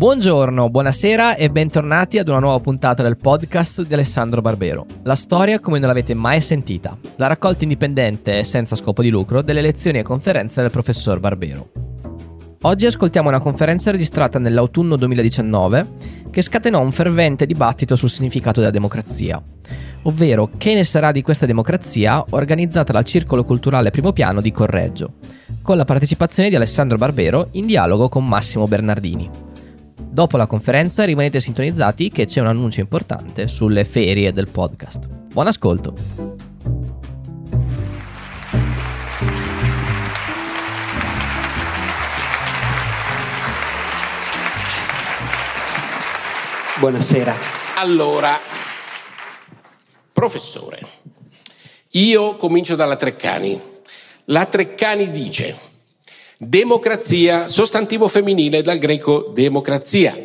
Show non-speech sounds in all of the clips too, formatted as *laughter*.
Buongiorno, buonasera e bentornati ad una nuova puntata del podcast di Alessandro Barbero. La storia come non l'avete mai sentita. La raccolta indipendente e senza scopo di lucro delle lezioni e conferenze del professor Barbero. Oggi ascoltiamo una conferenza registrata nell'autunno 2019 che scatenò un fervente dibattito sul significato della democrazia, ovvero che ne sarà di questa democrazia organizzata dal Circolo Culturale Primo Piano di Correggio, con la partecipazione di Alessandro Barbero in dialogo con Massimo Bernardini. Dopo la conferenza rimanete sintonizzati che c'è un annuncio importante sulle ferie del podcast. Buon ascolto! Buonasera. Allora, professore, io comincio dalla Treccani. La Treccani dice Democrazia, sostantivo femminile dal greco democrazia,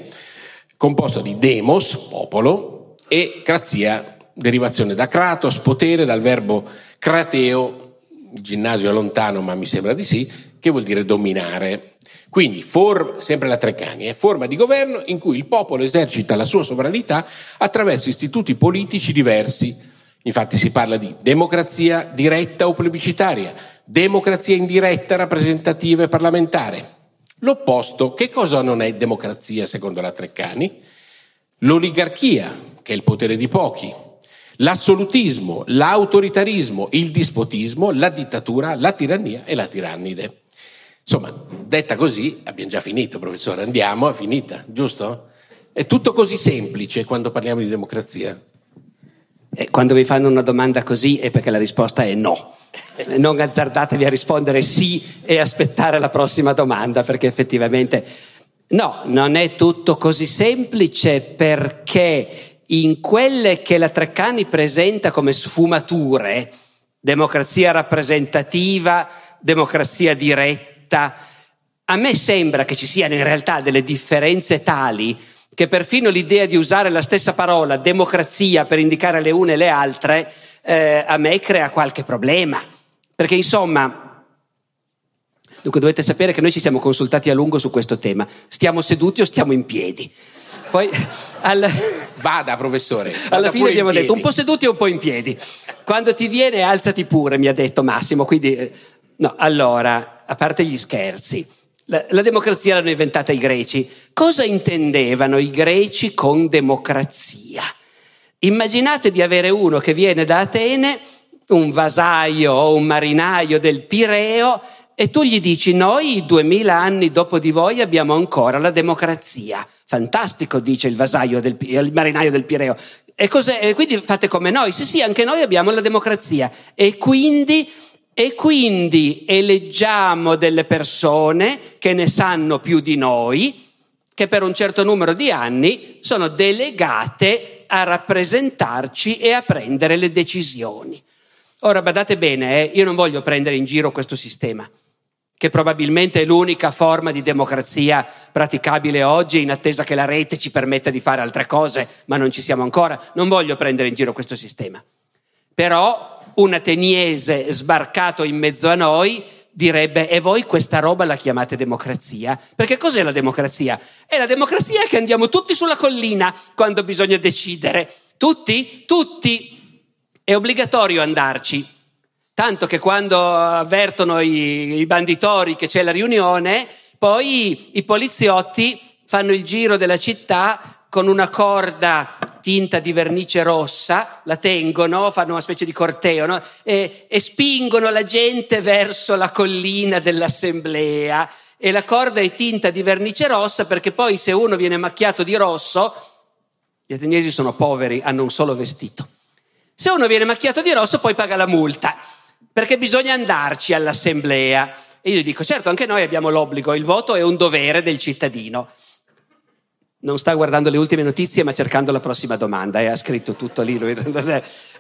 composto di demos, popolo, e crazia, derivazione da kratos, potere, dal verbo krateo, il ginnasio lontano ma mi sembra di sì, che vuol dire dominare. Quindi, for, sempre la Treccani, è forma di governo in cui il popolo esercita la sua sovranità attraverso istituti politici diversi. Infatti si parla di democrazia diretta o plebiscitaria, democrazia indiretta, rappresentativa e parlamentare. L'opposto, che cosa non è democrazia secondo la Treccani? L'oligarchia, che è il potere di pochi, l'assolutismo, l'autoritarismo, il dispotismo, la dittatura, la tirannia e la tirannide. Insomma, detta così, abbiamo già finito, professore, andiamo, è finita, giusto? È tutto così semplice quando parliamo di democrazia. Quando vi fanno una domanda così è perché la risposta è no. *laughs* Non azzardatevi a rispondere sì e aspettare la prossima domanda, perché effettivamente no, non è tutto così semplice perché in quelle che la Treccani presenta come sfumature, democrazia rappresentativa, democrazia diretta, a me sembra che ci siano in realtà delle differenze tali che perfino l'idea di usare la stessa parola democrazia per indicare le une e le altre eh, a me crea qualche problema. Perché insomma, dunque dovete sapere che noi ci siamo consultati a lungo su questo tema. Stiamo seduti o stiamo in piedi? Poi *laughs* al... Vada, professore. Vada alla fine abbiamo detto un po' seduti o un po' in piedi. Quando ti viene, alzati pure, mi ha detto Massimo. Quindi, eh, no, allora, a parte gli scherzi. La, la, democrazia l'hanno inventata i greci. Cosa intendevano i greci con democrazia? Immaginate di avere uno che viene da Atene, un vasaio o un marinaio del Pireo, e tu gli dici noi duemila anni dopo di voi abbiamo ancora la democrazia. Fantastico, dice il vasaio del il marinaio del Pireo. E, e quindi fate come noi. Sì, sì, anche noi abbiamo la democrazia. E quindi e quindi eleggiamo delle persone che ne sanno più di noi, che per un certo numero di anni sono delegate a rappresentarci e a prendere le decisioni. Ora badate bene, eh, io non voglio prendere in giro questo sistema, che probabilmente è l'unica forma di democrazia praticabile oggi, in attesa che la rete ci permetta di fare altre cose, ma non ci siamo ancora. Non voglio prendere in giro questo sistema. Però un ateniese sbarcato in mezzo a noi direbbe e voi questa roba la chiamate democrazia? Perché cos'è la democrazia? È la democrazia che andiamo tutti sulla collina quando bisogna decidere. Tutti? Tutti. È obbligatorio andarci. Tanto che quando avvertono i, i banditori che c'è la riunione, poi i poliziotti fanno il giro della città con una corda tinta di vernice rossa, la tengono, fanno una specie di corteo no? e, e spingono la gente verso la collina dell'assemblea e la corda è tinta di vernice rossa perché poi se uno viene macchiato di rosso, gli ateniesi sono poveri, hanno un solo vestito. Se uno viene macchiato di rosso poi paga la multa, perché bisogna andarci all'assemblea. E io dico, certo, anche noi abbiamo l'obbligo, il voto è un dovere del cittadino non sta guardando le ultime notizie ma cercando la prossima domanda e ha scritto tutto lì lui. *laughs*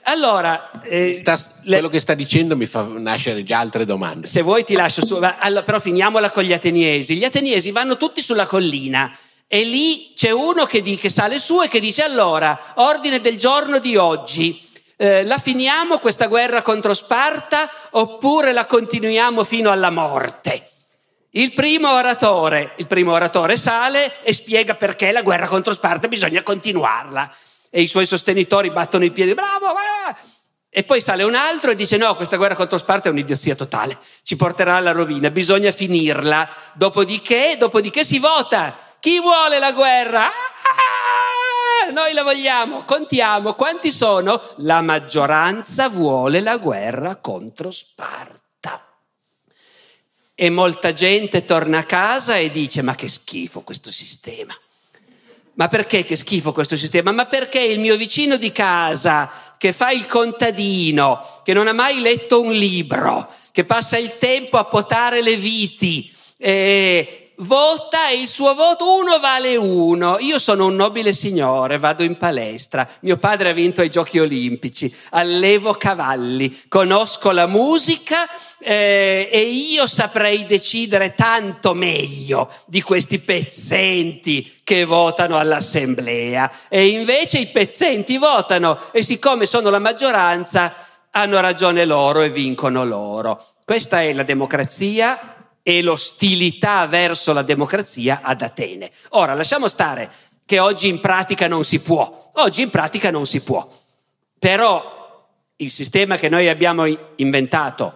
Allora, eh, sta, quello che sta dicendo mi fa nascere già altre domande. Se vuoi ti lascio su, allora, però finiamola con gli ateniesi. Gli ateniesi vanno tutti sulla collina e lì c'è uno che, di, che sale su e che dice allora, ordine del giorno di oggi, eh, la finiamo questa guerra contro Sparta oppure la continuiamo fino alla morte? Il primo oratore, il primo oratore sale e spiega perché la guerra contro Sparta bisogna continuarla. E i suoi sostenitori battono i piedi, bravo, va! E poi sale un altro e dice no, questa guerra contro Sparta è un'idiozia totale, ci porterà alla rovina, bisogna finirla. Dopodiché, dopodiché si vota. Chi vuole la guerra? Ah, noi la vogliamo, contiamo. Quanti sono? La maggioranza vuole la guerra contro Sparta. E molta gente torna a casa e dice ma che schifo questo sistema. Ma perché che schifo questo sistema? Ma perché il mio vicino di casa che fa il contadino, che non ha mai letto un libro, che passa il tempo a potare le viti, eh, vota e il suo voto uno vale uno. Io sono un nobile signore, vado in palestra, mio padre ha vinto ai giochi olimpici, allevo cavalli, conosco la musica eh, e io saprei decidere tanto meglio di questi pezzenti che votano all'assemblea. E invece i pezzenti votano e siccome sono la maggioranza hanno ragione loro e vincono loro. Questa è la democrazia e l'ostilità verso la democrazia ad Atene. Ora, lasciamo stare che oggi in pratica non si può, oggi in pratica non si può, però il sistema che noi abbiamo inventato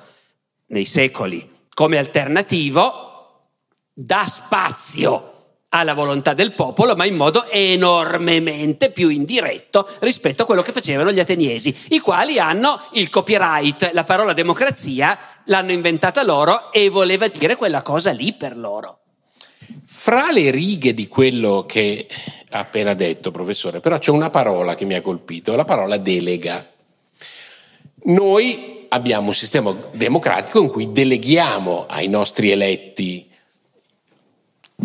nei secoli come alternativo dà spazio alla volontà del popolo, ma in modo enormemente più indiretto rispetto a quello che facevano gli ateniesi, i quali hanno il copyright, la parola democrazia l'hanno inventata loro e voleva dire quella cosa lì per loro. Fra le righe di quello che ha appena detto, professore, però c'è una parola che mi ha colpito, la parola delega. Noi abbiamo un sistema democratico in cui deleghiamo ai nostri eletti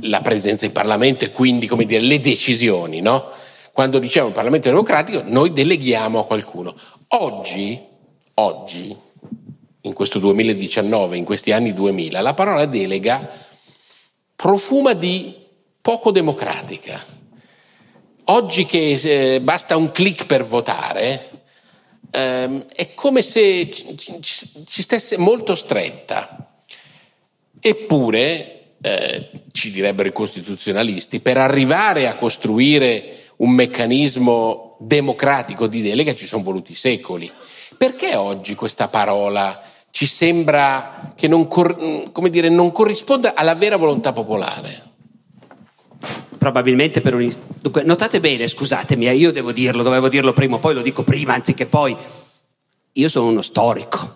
la presenza in Parlamento e quindi come dire, le decisioni. No? Quando diciamo Parlamento democratico, noi deleghiamo a qualcuno. Oggi, oggi, in questo 2019, in questi anni 2000, la parola delega profuma di poco democratica. Oggi che eh, basta un clic per votare, ehm, è come se ci stesse molto stretta. Eppure eh, ci direbbero i costituzionalisti, per arrivare a costruire un meccanismo democratico di delega ci sono voluti secoli. Perché oggi questa parola ci sembra che non, cor- dire, non corrisponda alla vera volontà popolare? Probabilmente per un... Dunque, notate bene, scusatemi, eh, io devo dirlo, dovevo dirlo prima, poi lo dico prima anziché poi. Io sono uno storico,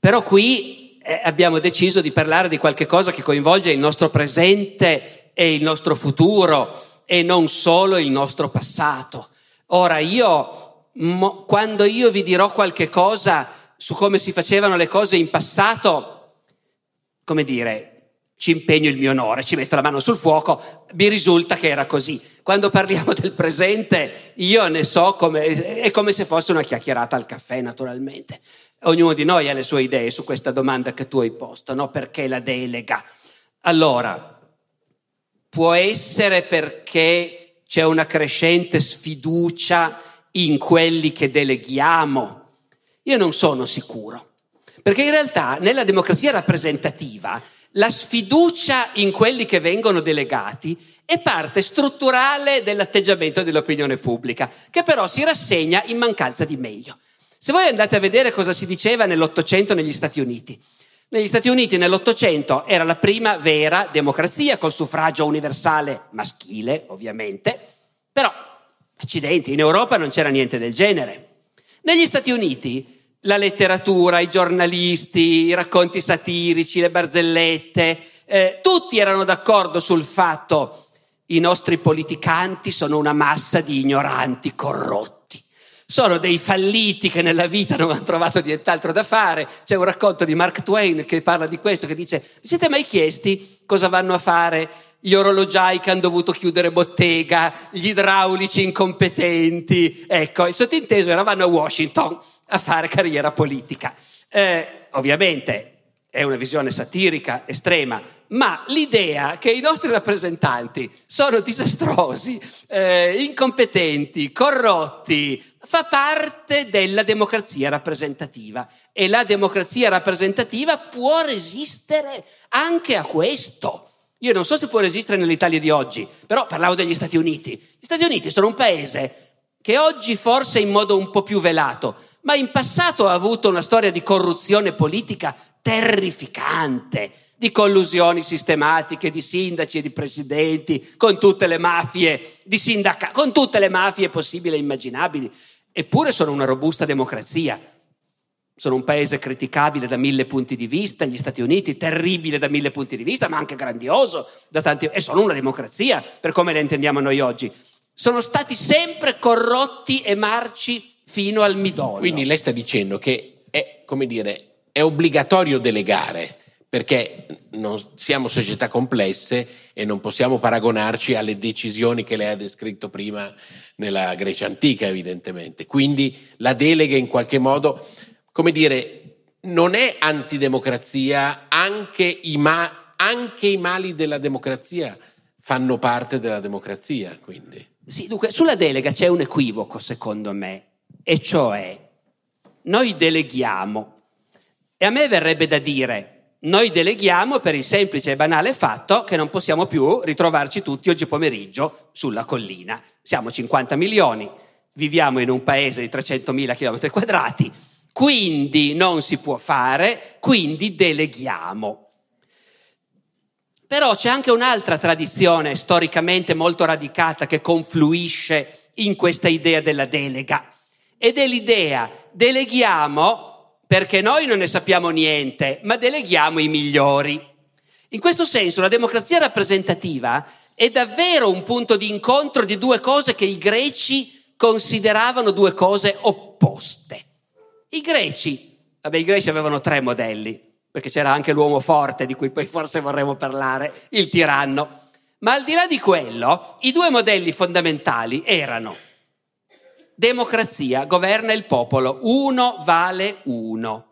però qui abbiamo deciso di parlare di qualche cosa che coinvolge il nostro presente e il nostro futuro e non solo il nostro passato. Ora io, mo, quando io vi dirò qualche cosa su come si facevano le cose in passato, come dire, ci impegno il mio onore, ci metto la mano sul fuoco, mi risulta che era così. Quando parliamo del presente, io ne so come, è come se fosse una chiacchierata al caffè, naturalmente. Ognuno di noi ha le sue idee su questa domanda che tu hai posto, no? Perché la delega? Allora, può essere perché c'è una crescente sfiducia in quelli che deleghiamo? Io non sono sicuro, perché in realtà nella democrazia rappresentativa la sfiducia in quelli che vengono delegati è parte strutturale dell'atteggiamento dell'opinione pubblica, che però si rassegna in mancanza di meglio. Se voi andate a vedere cosa si diceva nell'Ottocento negli Stati Uniti, negli Stati Uniti nell'Ottocento era la prima vera democrazia col suffragio universale maschile, ovviamente, però, accidenti, in Europa non c'era niente del genere. Negli Stati Uniti la letteratura, i giornalisti, i racconti satirici, le barzellette, eh, tutti erano d'accordo sul fatto i nostri politicanti sono una massa di ignoranti corrotti sono dei falliti che nella vita non hanno trovato nient'altro da fare. C'è un racconto di Mark Twain che parla di questo, che dice, vi siete mai chiesti cosa vanno a fare gli orologiai che hanno dovuto chiudere bottega, gli idraulici incompetenti? Ecco, il sottinteso era vanno a Washington a fare carriera politica. Eh, ovviamente è una visione satirica estrema, ma l'idea che i nostri rappresentanti sono disastrosi, eh, incompetenti, corrotti, fa parte della democrazia rappresentativa e la democrazia rappresentativa può resistere anche a questo. Io non so se può resistere nell'Italia di oggi, però parlavo degli Stati Uniti. Gli Stati Uniti sono un paese che oggi forse in modo un po' più velato, ma in passato ha avuto una storia di corruzione politica terrificante, di collusioni sistematiche di sindaci e di presidenti con tutte le mafie, sindaca- con tutte le mafie possibili e immaginabili. Eppure sono una robusta democrazia. Sono un paese criticabile da mille punti di vista, gli Stati Uniti terribile da mille punti di vista, ma anche grandioso da tanti e sono una democrazia per come la intendiamo noi oggi. Sono stati sempre corrotti e marci fino al midollo. Quindi lei sta dicendo che è, come dire, è obbligatorio delegare perché non siamo società complesse e non possiamo paragonarci alle decisioni che lei ha descritto prima nella Grecia antica, evidentemente. Quindi la delega in qualche modo, come dire, non è antidemocrazia, anche i, ma- anche i mali della democrazia fanno parte della democrazia. Quindi. Sì, dunque, sulla delega c'è un equivoco, secondo me, e cioè noi deleghiamo e a me verrebbe da dire noi deleghiamo per il semplice e banale fatto che non possiamo più ritrovarci tutti oggi pomeriggio sulla collina. Siamo 50 milioni, viviamo in un paese di 300.000 km quadrati, quindi non si può fare, quindi deleghiamo. Però c'è anche un'altra tradizione storicamente molto radicata che confluisce in questa idea della delega ed è l'idea deleghiamo perché noi non ne sappiamo niente, ma deleghiamo i migliori. In questo senso la democrazia rappresentativa è davvero un punto di incontro di due cose che i greci consideravano due cose opposte. I greci, vabbè, i greci avevano tre modelli, perché c'era anche l'uomo forte di cui poi forse vorremmo parlare, il tiranno. Ma al di là di quello, i due modelli fondamentali erano democrazia, governa il popolo, uno vale uno.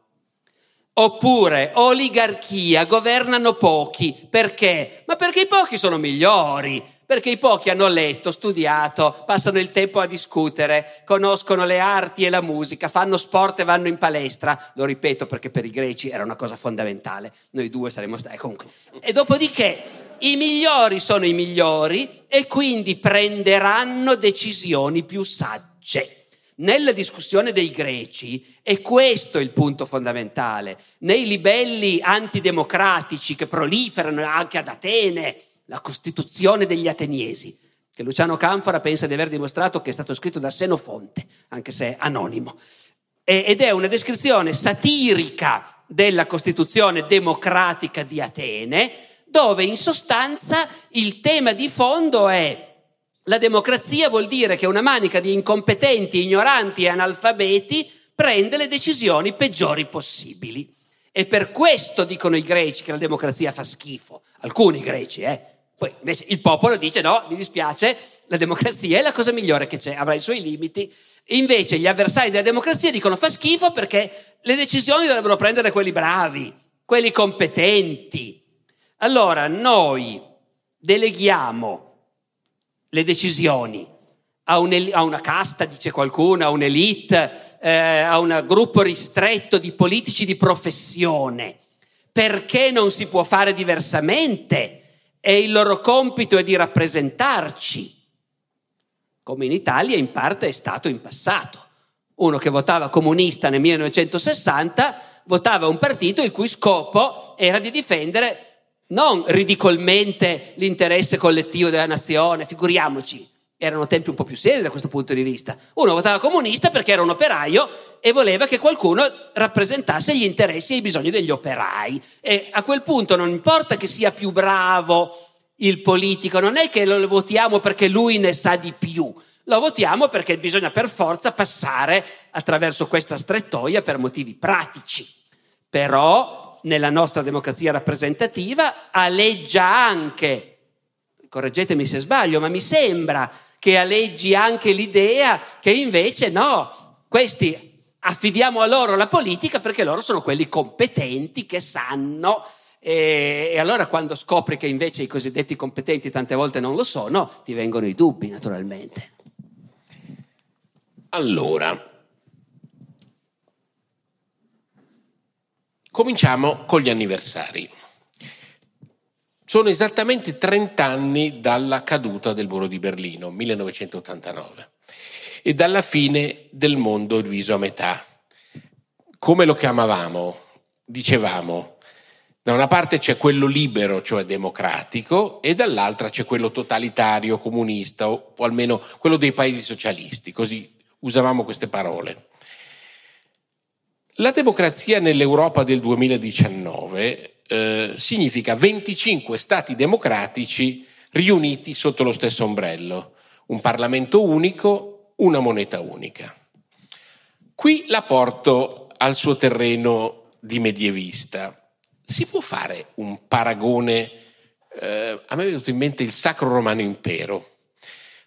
Oppure oligarchia, governano pochi. Perché? Ma perché i pochi sono migliori, perché i pochi hanno letto, studiato, passano il tempo a discutere, conoscono le arti e la musica, fanno sport e vanno in palestra. Lo ripeto perché per i greci era una cosa fondamentale. Noi due saremmo stati comunque. E dopodiché i migliori sono i migliori e quindi prenderanno decisioni più sagge c'è. Nella discussione dei greci è questo il punto fondamentale. Nei libelli antidemocratici che proliferano anche ad Atene, la Costituzione degli Ateniesi, che Luciano Canfora pensa di aver dimostrato che è stato scritto da Senofonte, anche se anonimo. Ed è una descrizione satirica della Costituzione democratica di Atene, dove in sostanza il tema di fondo è la democrazia vuol dire che una manica di incompetenti, ignoranti e analfabeti prende le decisioni peggiori possibili. E per questo dicono i greci che la democrazia fa schifo. Alcuni greci, eh. Poi invece il popolo dice no, mi dispiace, la democrazia è la cosa migliore che c'è, avrà i suoi limiti. Invece gli avversari della democrazia dicono fa schifo perché le decisioni dovrebbero prendere quelli bravi, quelli competenti. Allora noi deleghiamo le decisioni a, un, a una casta, dice qualcuno, a un'elite, eh, a un gruppo ristretto di politici di professione. Perché non si può fare diversamente? E il loro compito è di rappresentarci, come in Italia in parte è stato in passato. Uno che votava comunista nel 1960 votava un partito il cui scopo era di difendere non ridicolmente l'interesse collettivo della nazione, figuriamoci. Erano tempi un po' più seri da questo punto di vista. Uno votava comunista perché era un operaio e voleva che qualcuno rappresentasse gli interessi e i bisogni degli operai. E a quel punto non importa che sia più bravo il politico, non è che lo votiamo perché lui ne sa di più, lo votiamo perché bisogna per forza passare attraverso questa strettoia per motivi pratici. Però nella nostra democrazia rappresentativa aleggia anche, correggetemi se sbaglio, ma mi sembra che aleggi anche l'idea che invece no, questi affidiamo a loro la politica perché loro sono quelli competenti che sanno e, allora quando scopri che invece i cosiddetti competenti tante volte non lo sono, ti vengono i dubbi naturalmente. Allora, cominciamo con gli anniversari. Sono esattamente 30 anni dalla caduta del muro di Berlino, 1989, e dalla fine del mondo diviso a metà. Come lo chiamavamo? Dicevamo, da una parte c'è quello libero, cioè democratico, e dall'altra c'è quello totalitario, comunista, o, o almeno quello dei paesi socialisti, così usavamo queste parole. La democrazia nell'Europa del 2019 eh, significa 25 stati democratici riuniti sotto lo stesso ombrello, un Parlamento unico, una moneta unica. Qui la porto al suo terreno di medievista. Si può fare un paragone? Eh, a me è venuto in mente il Sacro Romano Impero.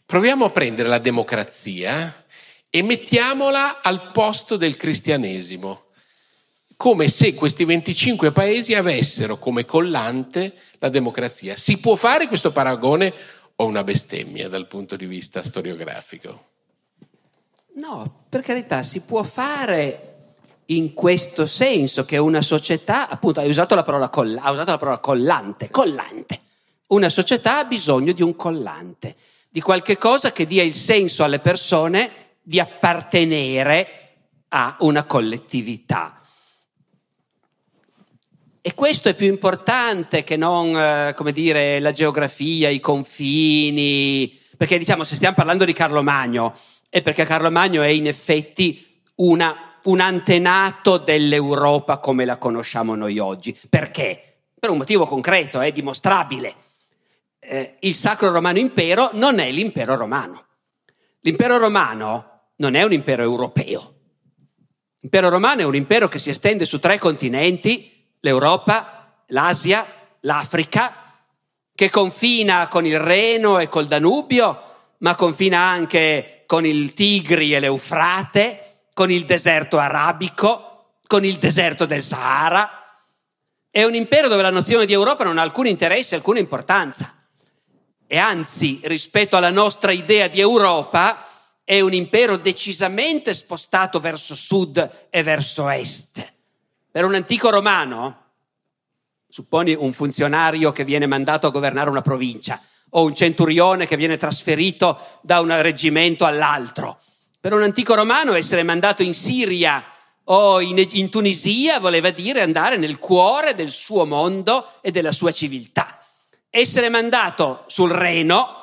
Proviamo a prendere la democrazia e mettiamola al posto del cristianesimo come se questi 25 paesi avessero come collante la democrazia. Si può fare questo paragone o una bestemmia dal punto di vista storiografico? No, per carità, si può fare in questo senso che una società, appunto, hai usato la parola, coll- usato la parola collante, collante. Una società ha bisogno di un collante, di qualche cosa che dia il senso alle persone di appartenere a una collettività. E questo è più importante che non, eh, come dire, la geografia, i confini, perché diciamo se stiamo parlando di Carlo Magno è perché Carlo Magno è in effetti una, un antenato dell'Europa come la conosciamo noi oggi. Perché? Per un motivo concreto, è dimostrabile. Eh, il Sacro Romano Impero non è l'impero romano. L'impero romano non è un impero europeo. L'impero romano è un impero che si estende su tre continenti l'Europa, l'Asia, l'Africa, che confina con il Reno e col Danubio, ma confina anche con il Tigri e l'Eufrate, con il deserto arabico, con il deserto del Sahara. È un impero dove la nozione di Europa non ha alcun interesse, alcuna importanza. E anzi, rispetto alla nostra idea di Europa, è un impero decisamente spostato verso sud e verso est. Per un antico romano, supponi un funzionario che viene mandato a governare una provincia o un centurione che viene trasferito da un reggimento all'altro. Per un antico romano essere mandato in Siria o in, in Tunisia voleva dire andare nel cuore del suo mondo e della sua civiltà. Essere mandato sul Reno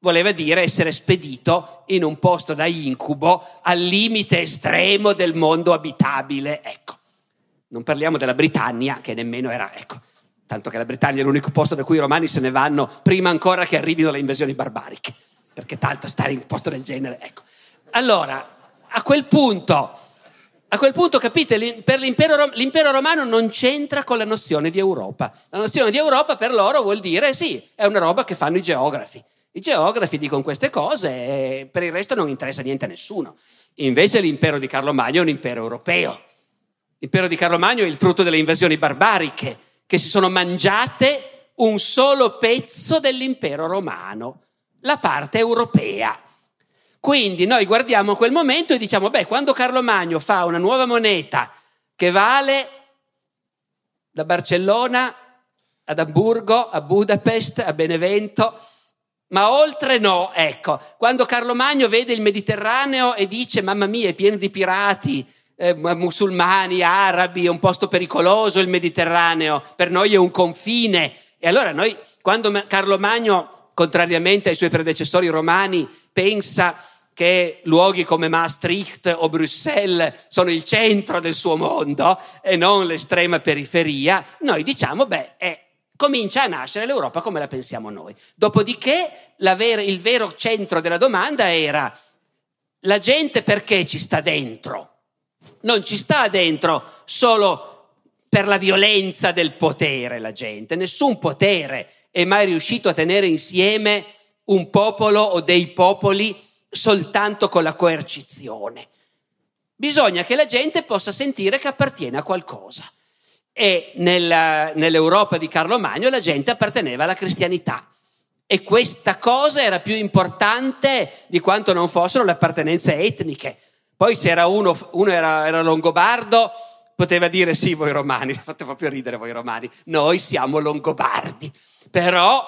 voleva dire essere spedito in un posto da incubo al limite estremo del mondo abitabile. Ecco. Non parliamo della Britannia, che nemmeno era, ecco, tanto che la Britannia è l'unico posto da cui i romani se ne vanno prima ancora che arrivino le invasioni barbariche, perché tanto stare in un posto del genere, ecco. Allora, a quel punto, a quel punto, capite, per l'impero, l'impero romano non c'entra con la nozione di Europa. La nozione di Europa per loro vuol dire, sì, è una roba che fanno i geografi. I geografi dicono queste cose e per il resto non interessa niente a nessuno. Invece l'impero di Carlo Magno è un impero europeo L'impero di Carlo Magno è il frutto delle invasioni barbariche che si sono mangiate un solo pezzo dell'impero romano, la parte europea. Quindi noi guardiamo quel momento e diciamo, beh, quando Carlo Magno fa una nuova moneta che vale da Barcellona ad Amburgo, a Budapest, a Benevento, ma oltre no, ecco, quando Carlo Magno vede il Mediterraneo e dice, mamma mia, è pieno di pirati, eh, musulmani, arabi, è un posto pericoloso il Mediterraneo, per noi è un confine. E allora noi, quando Carlo Magno, contrariamente ai suoi predecessori romani, pensa che luoghi come Maastricht o Bruxelles sono il centro del suo mondo e non l'estrema periferia, noi diciamo, beh, è, comincia a nascere l'Europa come la pensiamo noi. Dopodiché ver- il vero centro della domanda era la gente perché ci sta dentro? Non ci sta dentro solo per la violenza del potere la gente, nessun potere è mai riuscito a tenere insieme un popolo o dei popoli soltanto con la coercizione. Bisogna che la gente possa sentire che appartiene a qualcosa. E nella, nell'Europa di Carlo Magno la gente apparteneva alla cristianità. E questa cosa era più importante di quanto non fossero le appartenenze etniche. Poi se era uno, uno era, era longobardo, poteva dire sì voi romani, *laughs* fate proprio ridere voi romani, noi siamo longobardi. Però,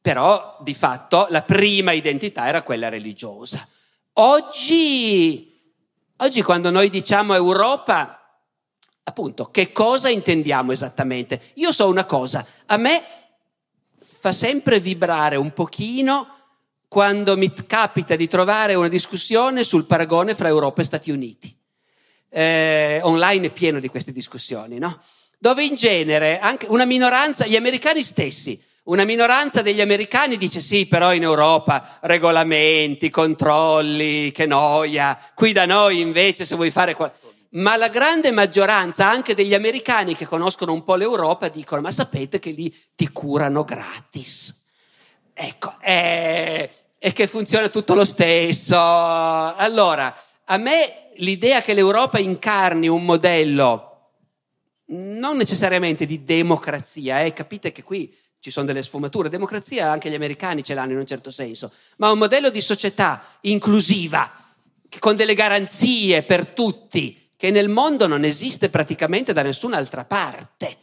però di fatto la prima identità era quella religiosa. Oggi, oggi quando noi diciamo Europa, appunto, che cosa intendiamo esattamente? Io so una cosa, a me fa sempre vibrare un pochino quando mi capita di trovare una discussione sul paragone fra Europa e Stati Uniti. Eh, online è pieno di queste discussioni, no? Dove in genere anche una minoranza, gli americani stessi, una minoranza degli americani dice sì, però in Europa regolamenti, controlli, che noia. Qui da noi invece se vuoi fare qualcosa ma la grande maggioranza anche degli americani che conoscono un po' l'Europa dicono ma sapete che lì ti curano gratis. Ecco, è, è che funziona tutto lo stesso. Allora, a me l'idea che l'Europa incarni un modello non necessariamente di democrazia, eh, capite che qui ci sono delle sfumature, democrazia anche gli americani ce l'hanno in un certo senso, ma un modello di società inclusiva, con delle garanzie per tutti, che nel mondo non esiste praticamente da nessun'altra parte.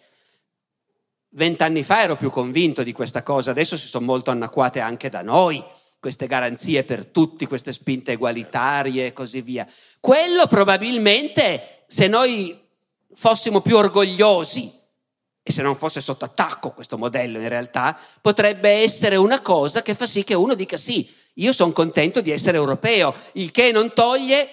Vent'anni fa ero più convinto di questa cosa, adesso si sono molto anacquate anche da noi, queste garanzie per tutti, queste spinte egualitarie e così via. Quello probabilmente, se noi fossimo più orgogliosi, e se non fosse sotto attacco questo modello in realtà, potrebbe essere una cosa che fa sì che uno dica sì, io sono contento di essere europeo, il che non toglie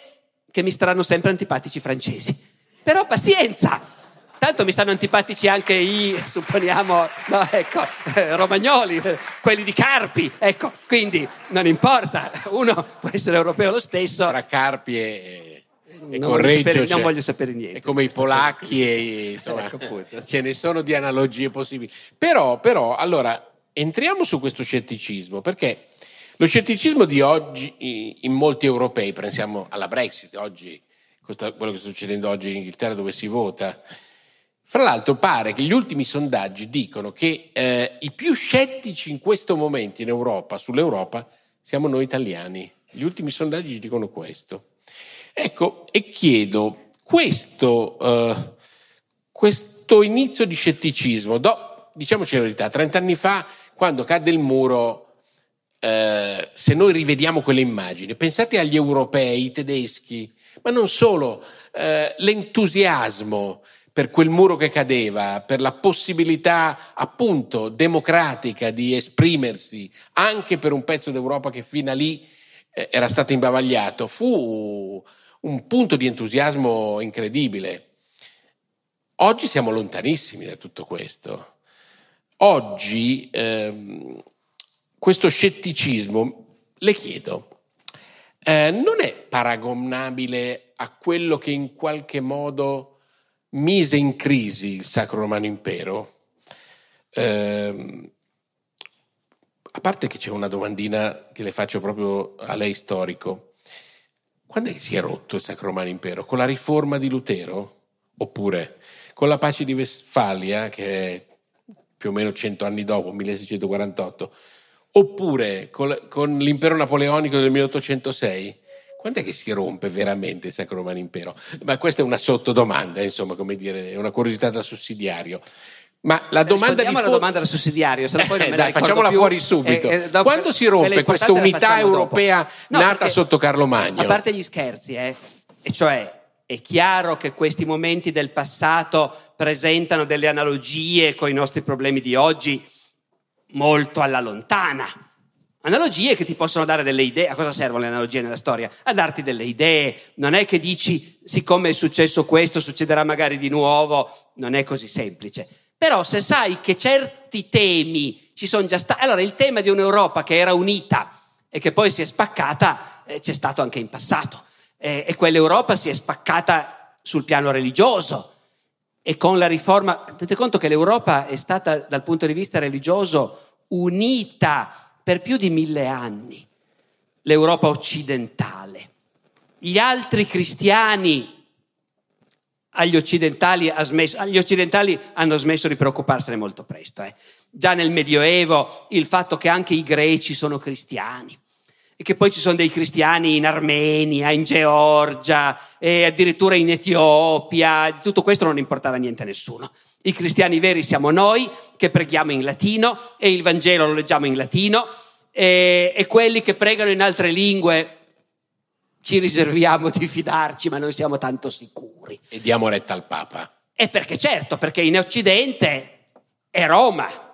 che mi staranno sempre antipatici francesi. Però pazienza! Tanto mi stanno antipatici anche i, supponiamo, no, ecco, eh, romagnoli, eh, quelli di Carpi, ecco, quindi non importa, uno può essere europeo lo stesso. Tra Carpi e, e non Correggio, voglio sapere, non voglio sapere niente. È come i polacchi e *laughs* insomma, Ecco, ce ne sono di analogie possibili. Però, però, allora, entriamo su questo scetticismo, perché lo scetticismo di oggi in molti europei, pensiamo alla Brexit, oggi, quello che sta succedendo oggi in Inghilterra dove si vota, fra l'altro pare che gli ultimi sondaggi dicono che eh, i più scettici in questo momento in Europa, sull'Europa, siamo noi italiani. Gli ultimi sondaggi dicono questo. Ecco, e chiedo, questo, eh, questo inizio di scetticismo, do, diciamoci la verità, 30 anni fa, quando cadde il muro, eh, se noi rivediamo quelle immagini, pensate agli europei, i tedeschi, ma non solo, eh, l'entusiasmo per quel muro che cadeva, per la possibilità appunto democratica di esprimersi anche per un pezzo d'Europa che fino a lì eh, era stato imbavagliato, fu un punto di entusiasmo incredibile. Oggi siamo lontanissimi da tutto questo. Oggi ehm, questo scetticismo, le chiedo, eh, non è paragonabile a quello che in qualche modo mise in crisi il Sacro Romano Impero? Eh, a parte che c'è una domandina che le faccio proprio a lei storico, quando è che si è rotto il Sacro Romano Impero? Con la riforma di Lutero? Oppure con la pace di Westfalia, che è più o meno cento anni dopo, 1648? Oppure con, con l'impero napoleonico del 1806? Quando è che si rompe veramente il Sacro Romano Impero? Ma questa è una sottodomanda, insomma, come dire, è una curiosità da sussidiario. Ma la domanda di fondo... domanda del sussidiario, se no poi non Eh, me la dai, facciamola più. fuori subito. Eh, eh, dopo- Quando si rompe questa la unità europea No, nata perché- sotto Carlo Magno? A parte gli scherzi, eh, e cioè è chiaro che questi momenti del passato presentano delle analogie con i nostri problemi di oggi molto alla lontana. Analogie che ti possono dare delle idee. A cosa servono le analogie nella storia? A darti delle idee. Non è che dici, siccome è successo questo, succederà magari di nuovo. Non è così semplice. Però se sai che certi temi ci sono già stati... Allora, il tema di un'Europa che era unita e che poi si è spaccata eh, c'è stato anche in passato. Eh, e quell'Europa si è spaccata sul piano religioso. E con la riforma... Tenete conto che l'Europa è stata, dal punto di vista religioso, unita per più di mille anni. L'Europa occidentale. gli altri cristiani agli occidentali, smesso, agli occidentali, hanno smesso di preoccuparsene molto presto. Eh. Già nel Medioevo il fatto che anche i greci sono cristiani e che poi ci sono dei cristiani in Armenia, in Georgia e addirittura in Etiopia, di tutto questo non importava niente a nessuno. I cristiani veri siamo noi che preghiamo in latino e il Vangelo lo leggiamo in latino e, e quelli che pregano in altre lingue ci riserviamo di fidarci, ma non siamo tanto sicuri. E diamo retta al Papa. E perché certo, perché in Occidente è Roma,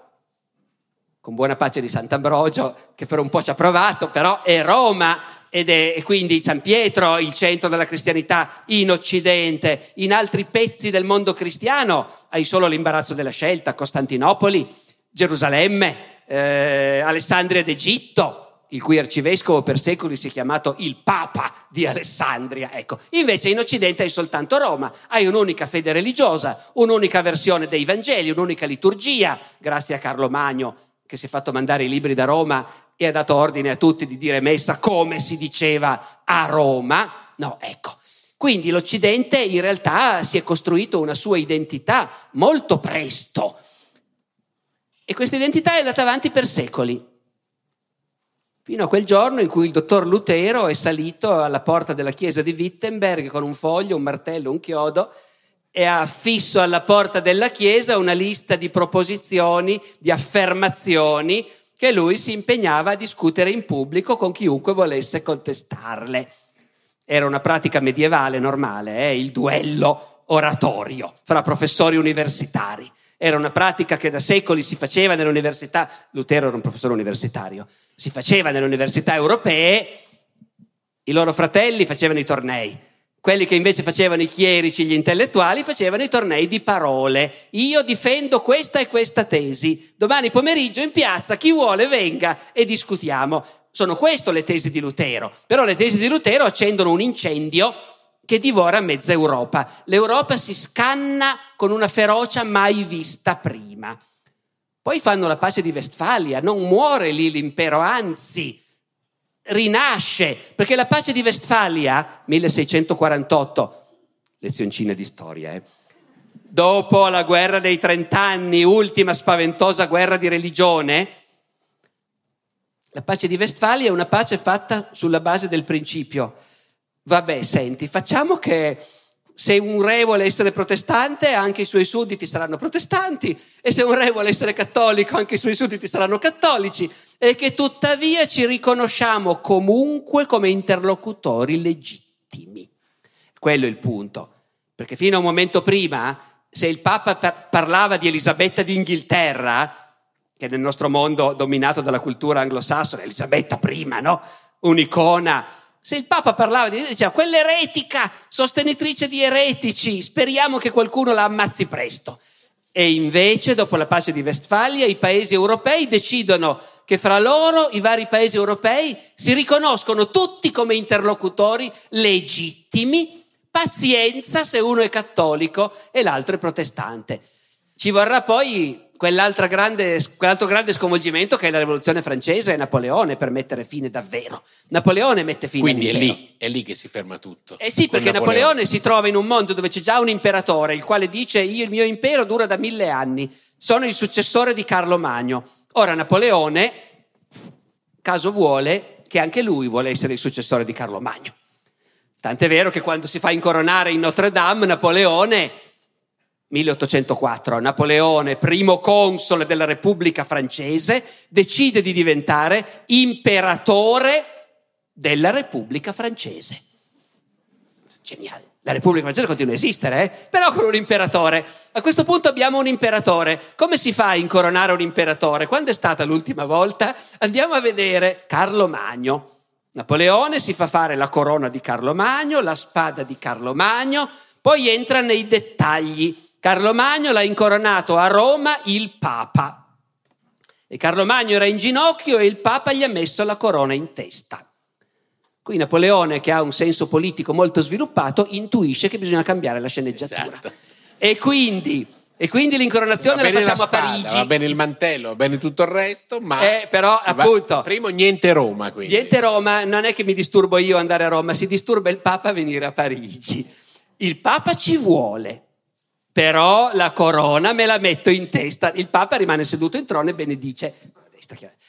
con buona pace di Sant'Ambrogio, che per un po' ci ha provato, però è Roma ed è quindi San Pietro il centro della cristianità in Occidente. In altri pezzi del mondo cristiano hai solo l'imbarazzo della scelta, Costantinopoli, Gerusalemme, eh, Alessandria d'Egitto il cui arcivescovo per secoli si è chiamato il Papa di Alessandria. Ecco, invece in Occidente hai soltanto Roma, hai un'unica fede religiosa, un'unica versione dei Vangeli, un'unica liturgia, grazie a Carlo Magno che si è fatto mandare i libri da Roma e ha dato ordine a tutti di dire messa come si diceva a Roma. No, ecco. Quindi l'Occidente in realtà si è costruito una sua identità molto presto. E questa identità è andata avanti per secoli fino a quel giorno in cui il dottor Lutero è salito alla porta della chiesa di Wittenberg con un foglio, un martello, un chiodo e ha affisso alla porta della chiesa una lista di proposizioni, di affermazioni che lui si impegnava a discutere in pubblico con chiunque volesse contestarle. Era una pratica medievale normale, eh? il duello oratorio fra professori universitari. Era una pratica che da secoli si faceva nelle università. Lutero era un professore universitario si faceva nelle università europee, i loro fratelli facevano i tornei. Quelli che invece facevano i chierici, gli intellettuali, facevano i tornei di parole. Io difendo questa e questa tesi. Domani pomeriggio in piazza chi vuole venga e discutiamo. Sono queste le tesi di Lutero. Però le tesi di Lutero accendono un incendio che divora mezza Europa. L'Europa si scanna con una ferocia mai vista prima. Poi fanno la pace di Vestfalia, non muore lì l'impero, anzi rinasce, perché la pace di Vestfalia, 1648, lezioncina di storia, eh, dopo la guerra dei trent'anni, ultima spaventosa guerra di religione, la pace di Vestfalia è una pace fatta sulla base del principio, vabbè, senti, facciamo che se un re vuole essere protestante, anche i suoi sudditi saranno protestanti, e se un re vuole essere cattolico, anche i suoi sudditi saranno cattolici, e che tuttavia ci riconosciamo comunque come interlocutori legittimi. Quello è il punto. Perché fino a un momento prima, se il Papa parlava di Elisabetta d'Inghilterra, che nel nostro mondo dominato dalla cultura anglosassone, Elisabetta prima, no? Un'icona se il Papa parlava di diceva quell'eretica, sostenitrice di eretici, speriamo che qualcuno la ammazzi presto. E invece, dopo la pace di Westfalia, i paesi europei decidono che fra loro, i vari paesi europei, si riconoscono tutti come interlocutori legittimi, pazienza se uno è cattolico e l'altro è protestante. Ci vorrà poi quell'altro grande sconvolgimento che è la rivoluzione francese e Napoleone per mettere fine davvero. Napoleone mette fine Quindi è lì, è lì, che si ferma tutto. Eh sì, perché Napoleone. Napoleone. si trova in un mondo dove c'è già un imperatore, il quale dice io il mio impero dura da mille anni, sono il successore di Carlo Magno. Ora Napoleone, caso vuole, che anche lui vuole essere il successore di Carlo Magno. Tant'è vero che quando si fa incoronare in Notre Dame, Napoleone 1804, Napoleone, primo console della Repubblica francese, decide di diventare imperatore della Repubblica francese. Geniale. La Repubblica francese continua a esistere, eh? però con un imperatore. A questo punto abbiamo un imperatore. Come si fa a incoronare un imperatore? Quando è stata l'ultima volta? Andiamo a vedere Carlo Magno. Napoleone si fa fare la corona di Carlo Magno, la spada di Carlo Magno, poi entra nei dettagli Carlo Magno l'ha incoronato a Roma il Papa. E Carlo Magno era in ginocchio e il Papa gli ha messo la corona in testa. Qui Napoleone, che ha un senso politico molto sviluppato, intuisce che bisogna cambiare la sceneggiatura. Esatto. E quindi E quindi l'incoronazione la facciamo la a spada, Parigi. Va bene il mantello, va bene tutto il resto, ma Eh, però, va- appunto- primo niente Roma, quindi. Niente Roma, non è che mi disturbo io andare a Roma, si disturba il Papa a venire a Parigi. Il Papa ci vuole, però la corona me la metto in testa. Il Papa rimane seduto in trono e benedice.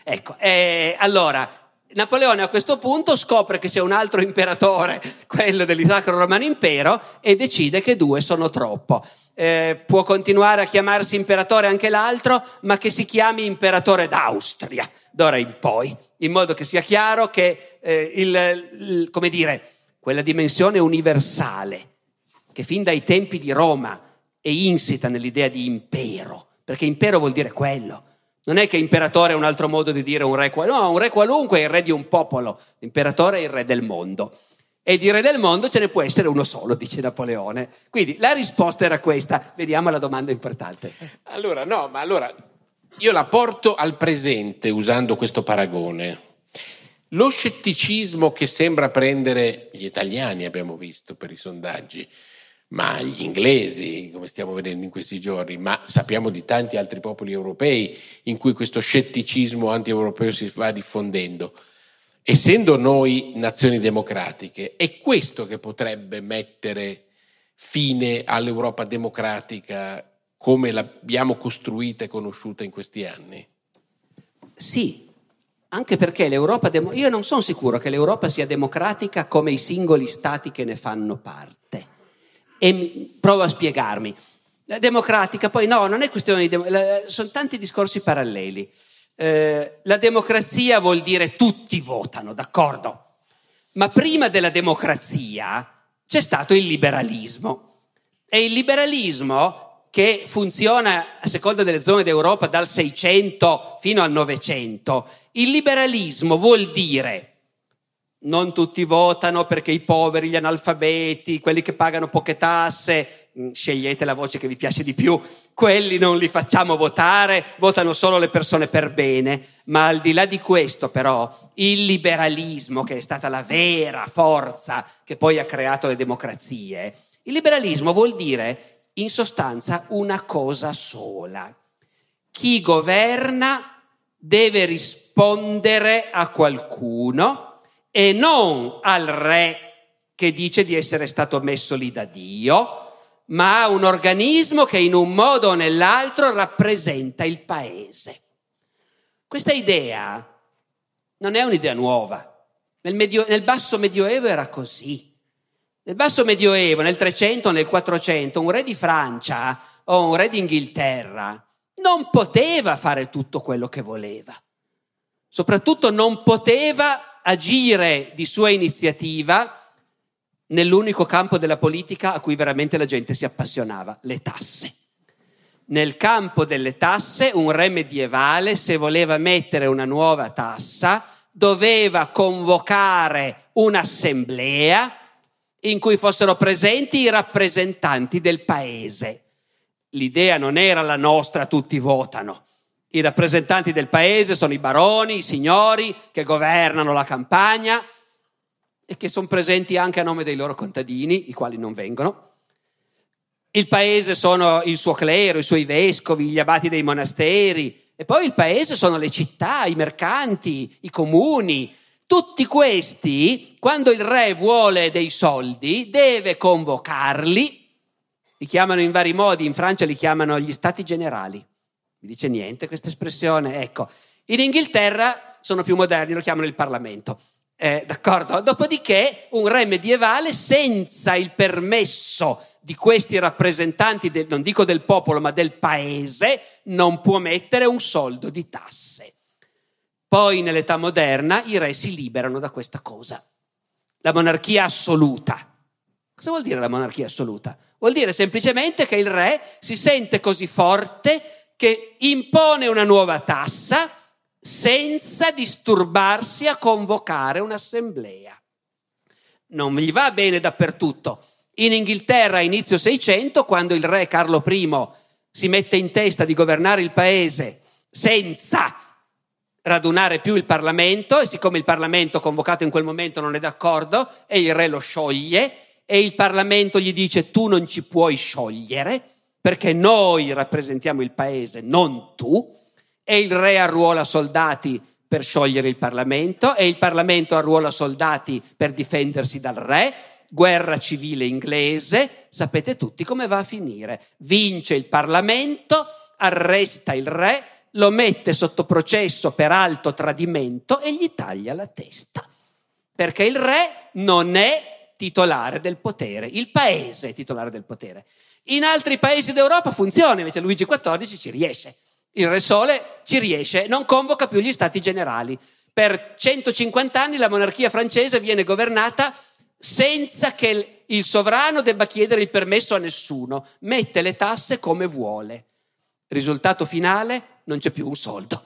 Ecco, eh, allora, Napoleone a questo punto scopre che c'è un altro imperatore, quello del Sacro Romano Impero, e decide che due sono troppo. Eh, può continuare a chiamarsi imperatore anche l'altro, ma che si chiami imperatore d'Austria d'ora in poi, in modo che sia chiaro che eh, il, il- come dire, quella dimensione universale che fin dai tempi di Roma è insita nell'idea di impero, perché impero vuol dire quello. Non è che imperatore è un altro modo di dire un re qualunque, no, un re qualunque è il re di un popolo, l'imperatore è il re del mondo. E di re del mondo ce ne può essere uno solo, dice Napoleone. Quindi la risposta era questa. Vediamo la domanda importante. Allora, no, ma allora io la porto al presente usando questo paragone. Lo scetticismo che sembra prendere gli italiani, abbiamo visto per i sondaggi, ma gli inglesi, come stiamo vedendo in questi giorni, ma sappiamo di tanti altri popoli europei in cui questo scetticismo anti-europeo si va diffondendo. Essendo noi nazioni democratiche, è questo che potrebbe mettere fine all'Europa democratica come l'abbiamo costruita e conosciuta in questi anni? Sì, anche perché l'Europa, io non sono sicuro che l'Europa sia democratica come i singoli stati che ne fanno parte. E provo a spiegarmi. La democratica, poi no, non è questione di... dem- la- sono tanti discorsi paralleli. Eh, la democrazia vuol dire tutti votano, d'accordo? Ma prima della democrazia c'è stato il liberalismo. E il liberalismo, che funziona a seconda delle zone d'Europa dal 600 fino al 900, il liberalismo vuol dire non tutti votano perché i poveri, gli analfabeti, quelli che pagano poche tasse, mh, scegliete la voce che vi piace di più, quelli non li facciamo votare, votano solo le persone per bene, ma al di là di questo però il liberalismo, che è stata la vera forza che poi ha creato le democrazie, il liberalismo vuol dire in sostanza una cosa sola. Chi governa deve rispondere a qualcuno e non al re che dice di essere stato messo lì da Dio, ma a un organismo che in un modo o nell'altro rappresenta il paese. Questa idea non è un'idea nuova. Nel, medio- nel basso medioevo era così. Nel basso medioevo, nel 300, nel 400, un re di Francia o un re d'Inghilterra non poteva fare tutto quello che voleva. Soprattutto non poteva agire di sua iniziativa nell'unico campo della politica a cui veramente la gente si appassionava, le tasse. Nel campo delle tasse, un re medievale, se voleva mettere una nuova tassa, doveva convocare un'assemblea in cui fossero presenti i rappresentanti del paese. L'idea non era la nostra, tutti votano. I rappresentanti del paese sono i baroni, i signori che governano la campagna e che sono presenti anche a nome dei loro contadini, i quali non vengono. Il paese sono il suo clero, i suoi vescovi, gli abati dei monasteri e poi il paese sono le città, i mercanti, i comuni. Tutti questi, quando il re vuole dei soldi, deve convocarli. Li chiamano in vari modi, in Francia li chiamano gli stati generali. Mi dice niente questa espressione? Ecco, in Inghilterra sono più moderni, lo chiamano il Parlamento. Eh, d'accordo? Dopodiché un re medievale senza il permesso di questi rappresentanti, del, non dico del popolo, ma del paese, non può mettere un soldo di tasse. Poi nell'età moderna i re si liberano da questa cosa. La monarchia assoluta. Cosa vuol dire la monarchia assoluta? Vuol dire semplicemente che il re si sente così forte che impone una nuova tassa senza disturbarsi a convocare un'assemblea. Non gli va bene dappertutto. In Inghilterra a inizio 600, quando il re Carlo I si mette in testa di governare il paese senza radunare più il Parlamento, e siccome il Parlamento convocato in quel momento non è d'accordo, e il re lo scioglie, e il Parlamento gli dice tu non ci puoi sciogliere, perché noi rappresentiamo il paese, non tu, e il re arruola soldati per sciogliere il Parlamento e il Parlamento arruola soldati per difendersi dal re, guerra civile inglese, sapete tutti come va a finire. Vince il Parlamento, arresta il re, lo mette sotto processo per alto tradimento e gli taglia la testa. Perché il re non è titolare del potere, il paese è titolare del potere. In altri paesi d'Europa funziona, invece Luigi XIV ci riesce. Il Re Sole ci riesce, non convoca più gli stati generali. Per 150 anni la monarchia francese viene governata senza che il sovrano debba chiedere il permesso a nessuno, mette le tasse come vuole. Risultato finale, non c'è più un soldo.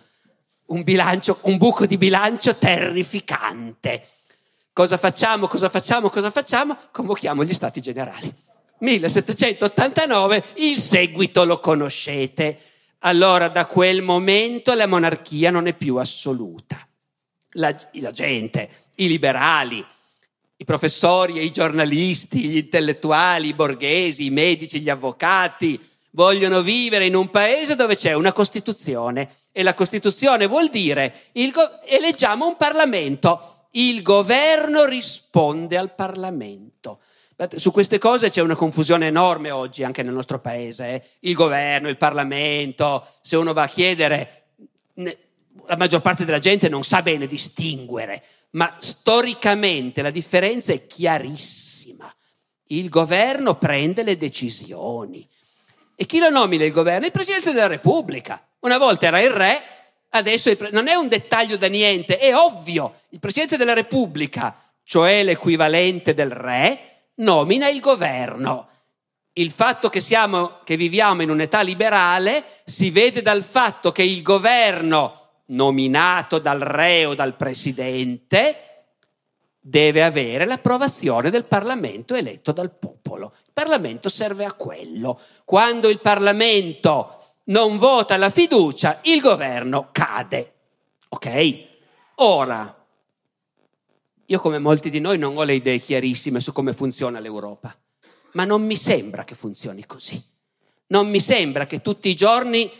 Un, bilancio, un buco di bilancio terrificante. Cosa facciamo? Cosa facciamo? Cosa facciamo? Convochiamo gli stati generali. 1789, il seguito lo conoscete allora da quel momento la monarchia non è più assoluta. La, la, gente, i liberali, i professori e i giornalisti, gli intellettuali, i borghesi, i medici, gli avvocati, vogliono vivere in un paese dove c'è una Costituzione e la Costituzione vuol dire go- eleggiamo un Parlamento, il governo risponde al Parlamento. Su queste cose c'è una confusione enorme oggi anche nel nostro paese. Eh? Il governo, il Parlamento, se uno va a chiedere, la maggior parte della gente non sa bene distinguere, ma storicamente la differenza è chiarissima. Il governo prende le decisioni. E chi lo nomina il governo? Il Presidente della Repubblica. Una volta era il re, adesso pre- non è un dettaglio da niente, è ovvio. Il Presidente della Repubblica, cioè l'equivalente del re, nomina il governo. Il fatto che, siamo, che viviamo in un'età liberale si vede dal fatto che il governo nominato dal re o dal presidente deve avere l'approvazione del Parlamento eletto dal popolo. Il Parlamento serve a quello. Quando il Parlamento non vota la fiducia, il governo cade. Ok? Ora, io come molti di noi non ho le idee chiarissime su come funziona l'Europa, ma non mi sembra che funzioni così. Non mi sembra che tutti i giorni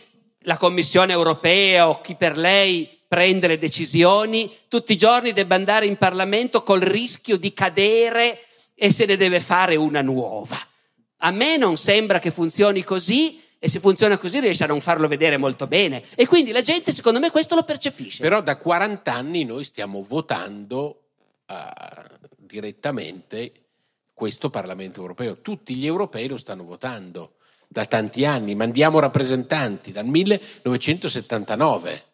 la Commissione europea o chi per lei prende le decisioni, tutti i giorni debba andare in Parlamento col rischio di cadere e se ne deve fare una nuova. A me non sembra che funzioni così e se funziona così riesce a non farlo vedere molto bene. E quindi la gente, secondo me, questo lo percepisce. Però da 40 anni noi stiamo votando direttamente questo Parlamento europeo. Tutti gli europei lo stanno votando da tanti anni, mandiamo rappresentanti dal 1979.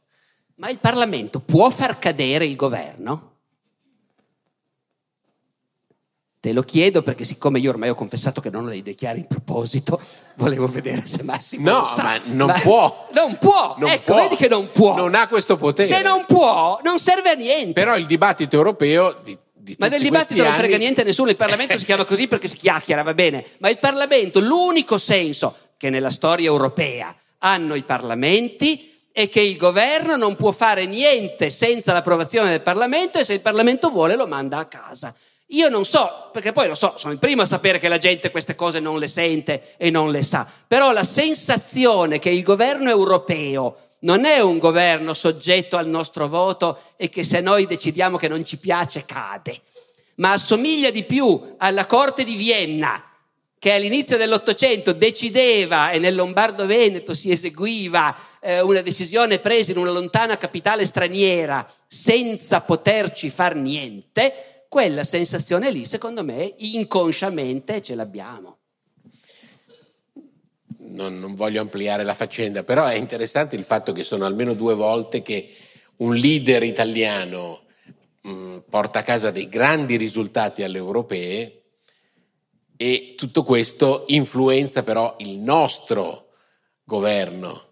Ma il Parlamento può far cadere il governo? Te lo chiedo perché siccome io ormai ho confessato che non ho le idee chiare in proposito, *laughs* volevo vedere se Massimo No, sa. ma non ma può. Non può. Non ecco, può. vedi che non può. Non ha questo potere. Se non può, non serve a niente. Però il dibattito europeo di, di ma del dibattito non anni... frega niente a nessuno, il Parlamento *laughs* si chiama così perché si chiacchiera, va bene. Ma il Parlamento, l'unico senso che nella storia europea hanno i parlamenti è che il governo non può fare niente senza l'approvazione del Parlamento e se il Parlamento vuole lo manda a casa. Io non so, perché poi lo so, sono il primo a sapere che la gente queste cose non le sente e non le sa, però la sensazione che il governo europeo non è un governo soggetto al nostro voto e che se noi decidiamo che non ci piace cade, ma assomiglia di più alla Corte di Vienna che all'inizio dell'Ottocento decideva e nel Lombardo-Veneto si eseguiva eh, una decisione presa in una lontana capitale straniera senza poterci far niente, quella sensazione lì, secondo me, inconsciamente ce l'abbiamo. Non, non, voglio ampliare la faccenda, però è interessante il fatto che sono almeno due volte che un leader italiano mh, mm, porta a casa dei grandi risultati alle europee e tutto questo influenza però il nostro governo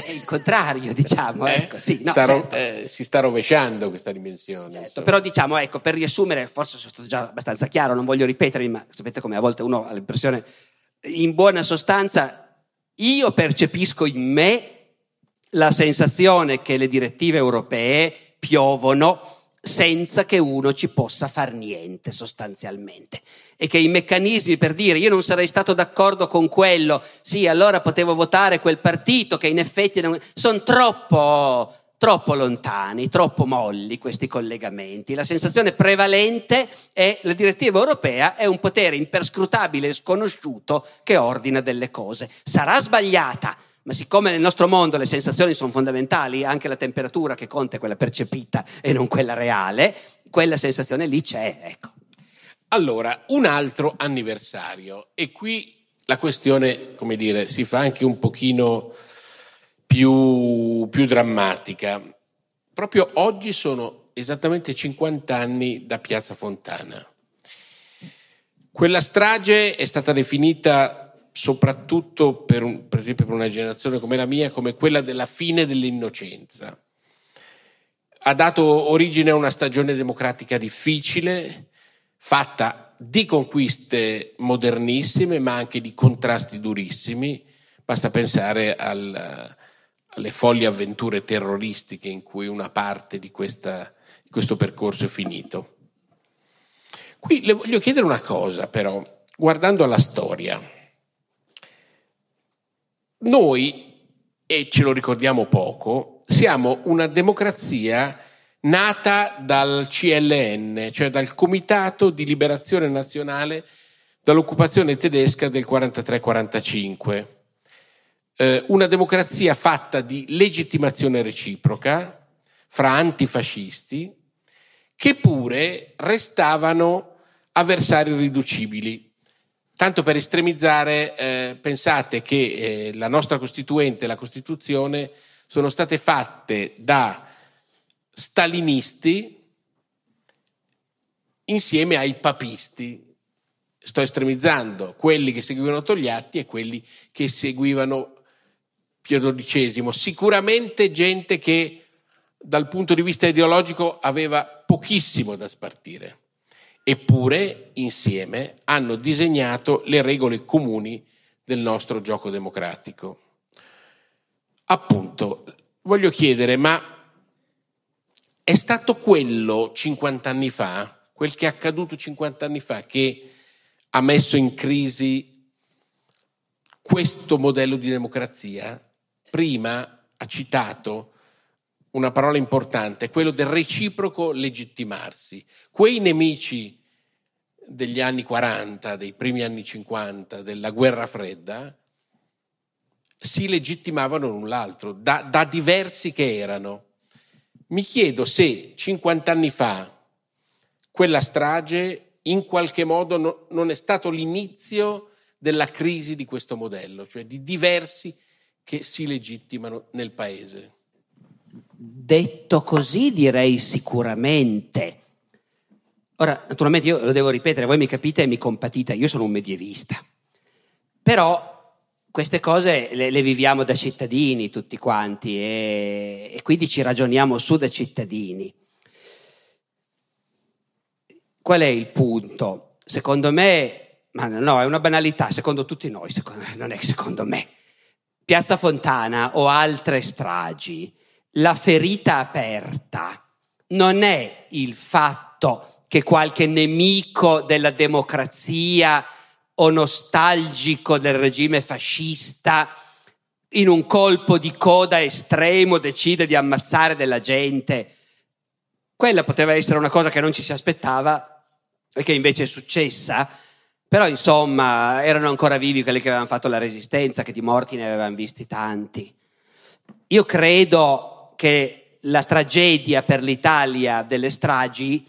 è il contrario, *laughs* diciamo. Eh? Ecco, sì, no, sta certo. eh, si sta rovesciando questa dimensione. Certo, però diciamo, ecco, per riassumere, forse sono stato già abbastanza chiaro, non voglio ripetermi, ma sapete come a volte uno ha l'impressione, in buona sostanza, io percepisco in me la sensazione che le direttive europee piovono senza che uno ci possa far niente sostanzialmente e che i meccanismi per dire io non sarei stato d'accordo con quello, sì, allora potevo votare quel partito che in effetti non... sono troppo troppo lontani, troppo molli questi collegamenti. La sensazione prevalente è che la direttiva europea è un potere imperscrutabile e sconosciuto che ordina delle cose. Sarà sbagliata, ma siccome nel nostro mondo le sensazioni sono fondamentali, anche la temperatura che conta è quella percepita e non quella reale, quella sensazione lì c'è, ecco. Allora, un altro anniversario e qui la questione, come dire, si fa anche un pochino più, più drammatica. Proprio oggi sono esattamente 50 anni da Piazza Fontana. Quella strage è stata definita soprattutto per, un, per, esempio per una generazione come la mia come quella della fine dell'innocenza. Ha dato origine a una stagione democratica difficile, fatta di conquiste modernissime, ma anche di contrasti durissimi. Basta pensare al, alle folli avventure terroristiche in cui una parte di, questa, di questo percorso è finito. Qui le voglio chiedere una cosa però, guardando alla storia. Noi, e ce lo ricordiamo poco, siamo una democrazia nata dal CLN, cioè dal Comitato di Liberazione Nazionale dall'occupazione tedesca del 43-45 eh, una democrazia fatta di legittimazione reciproca fra antifascisti che pure restavano avversari riducibili. Tanto per estremizzare, eh, pensate che eh, la nostra Costituente e la Costituzione sono state fatte da stalinisti insieme ai papisti. Sto estremizzando quelli che seguivano Togliatti e quelli che seguivano Pio XII, sicuramente gente che dal punto di vista ideologico aveva pochissimo da spartire, eppure insieme hanno disegnato le regole comuni del nostro gioco democratico. Appunto, voglio chiedere, ma è stato quello 50 anni fa, quel che è accaduto 50 anni fa, che ha messo in crisi questo modello di democrazia? prima ha citato una parola importante, quello del reciproco legittimarsi. Quei nemici degli anni 40, dei primi anni 50, della guerra fredda, si legittimavano l'un l'altro, da, da diversi che erano. Mi chiedo se 50 anni fa quella strage in qualche modo no, non è stato l'inizio della crisi di questo modello, cioè di diversi che si legittimano nel paese? Detto così direi sicuramente. Ora, naturalmente io lo devo ripetere, voi mi capite e mi compatite, io sono un medievista. Però queste cose le, le viviamo da cittadini tutti quanti e, e quindi ci ragioniamo su da cittadini. Qual è il punto? Secondo me, ma no, è una banalità, secondo tutti noi, secondo, non è secondo me Piazza Fontana o altre stragi, la ferita aperta non è il fatto che qualche nemico della democrazia o nostalgico del regime fascista in un colpo di coda estremo decide di ammazzare della gente. Quella poteva essere una cosa che non ci si aspettava e che invece è successa però insomma erano ancora vivi quelli che avevano fatto la resistenza, che di morti ne avevano visti tanti. Io credo che la tragedia per l'Italia delle stragi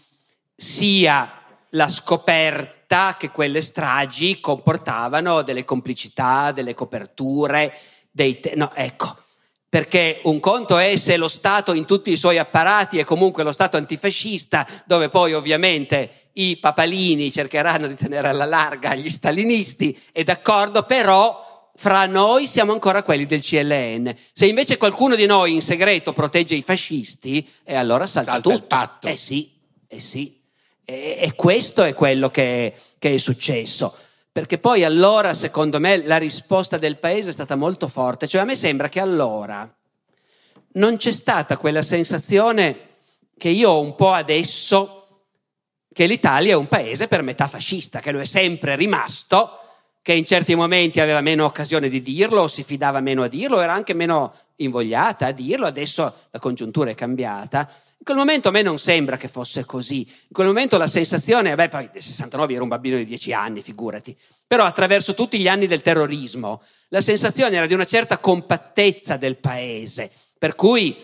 sia la scoperta che quelle stragi comportavano delle complicità, delle coperture, dei... Te- no, ecco, perché un conto è se lo Stato in tutti i suoi apparati è comunque lo Stato antifascista, dove poi ovviamente i papalini cercheranno di tenere alla larga gli stalinisti, è d'accordo, però fra noi siamo ancora quelli del CLN. Se invece qualcuno di noi in segreto protegge i fascisti, e allora salta, salta tutto. il patto. Eh sì, eh sì. E, e questo è quello che, che è successo perché poi allora, secondo me, la risposta del paese è stata molto forte. Cioè, a me sembra che allora non c'è stata quella sensazione che io ho un po' adesso che l'Italia è un paese per metà fascista, che lo è sempre rimasto, che in certi momenti aveva meno occasione di dirlo, si fidava meno a dirlo, era anche meno invogliata a dirlo, adesso la congiuntura è cambiata. In quel momento a me non sembra che fosse così. In quel momento la sensazione, beh, poi nel 69 ero un bambino di 10 anni, figurati, però attraverso tutti gli anni del terrorismo, la sensazione era di una certa compattezza del paese, per cui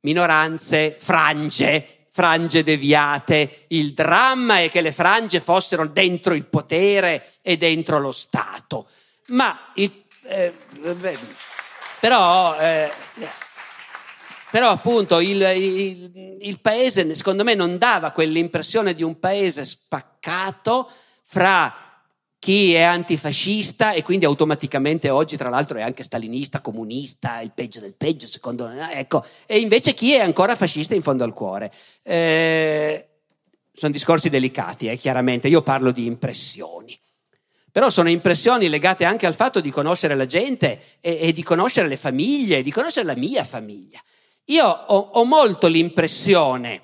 minoranze, frange, frange deviate, il dramma è che le frange fossero dentro il potere e dentro lo Stato. Ma il, eh, beh, però, eh, però appunto il, il, il paese secondo me non dava quell'impressione di un paese spaccato fra chi è antifascista e quindi automaticamente oggi tra l'altro è anche stalinista, comunista, il peggio del peggio secondo me, ecco, e invece chi è ancora fascista in fondo al cuore. Eh, sono discorsi delicati, eh, chiaramente, io parlo di impressioni. Però sono impressioni legate anche al fatto di conoscere la gente e, e di conoscere le famiglie, di conoscere la mia famiglia. Io ho, ho molto l'impressione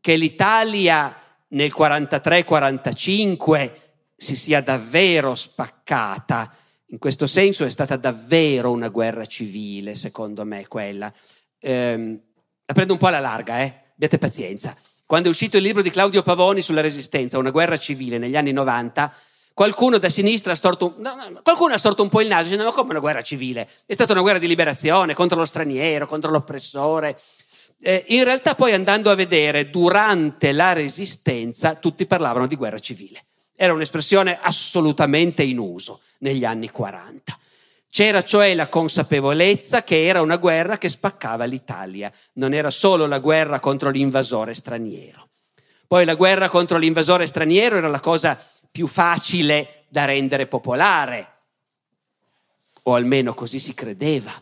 che l'Italia nel 43-45 si sia davvero spaccata. In questo senso è stata davvero una guerra civile, secondo me, quella. Ehm, la prendo un po' alla larga, eh? Abbiate pazienza. Quando è uscito il libro di Claudio Pavoni sulla resistenza, una guerra civile negli anni 90, qualcuno da sinistra ha storto, no, no, qualcuno ha storto un po' il naso dicendo ma come una guerra civile? È stata una guerra di liberazione contro lo straniero, contro l'oppressore. Eh, in realtà poi andando a vedere, durante la resistenza tutti parlavano di guerra civile. Era un'espressione assolutamente in uso negli anni 40. C'era cioè la consapevolezza che era una guerra che spaccava l'Italia, non era solo la guerra contro l'invasore straniero. Poi la guerra contro l'invasore straniero era la cosa più facile da rendere popolare, o almeno così si credeva.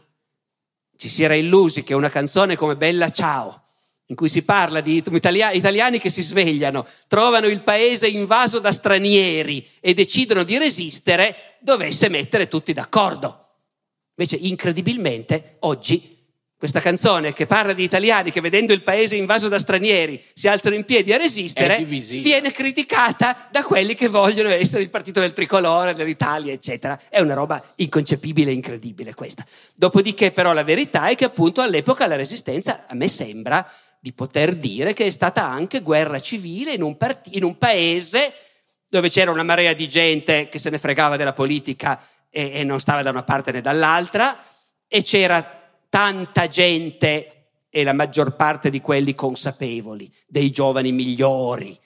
Ci si era illusi che una canzone come Bella Ciao in cui si parla di italiani che si svegliano, trovano il paese invaso da stranieri e decidono di resistere, dovesse mettere tutti d'accordo. Invece, incredibilmente, oggi questa canzone che parla di italiani che vedendo il paese invaso da stranieri si alzano in piedi a resistere, viene criticata da quelli che vogliono essere il partito del tricolore, dell'Italia, eccetera. È una roba inconcepibile e incredibile questa. Dopodiché, però, la verità è che appunto all'epoca la resistenza, a me sembra, di poter dire che è stata anche guerra civile in un, part- in un paese dove c'era una marea di gente che se ne fregava della politica e, e non stava da una parte né dall'altra, e c'era tanta gente e la maggior parte di quelli consapevoli, dei giovani migliori,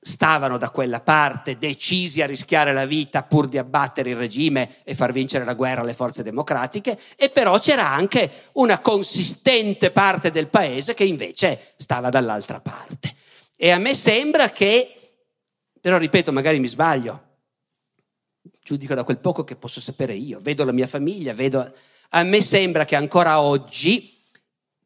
stavano da quella parte, decisi a rischiare la vita pur di abbattere il regime e far vincere la guerra alle forze democratiche, e però c'era anche una consistente parte del paese che invece stava dall'altra parte. E a me sembra che, però ripeto, magari mi sbaglio, giudico da quel poco che posso sapere io, vedo la mia famiglia, vedo... A me sembra che ancora oggi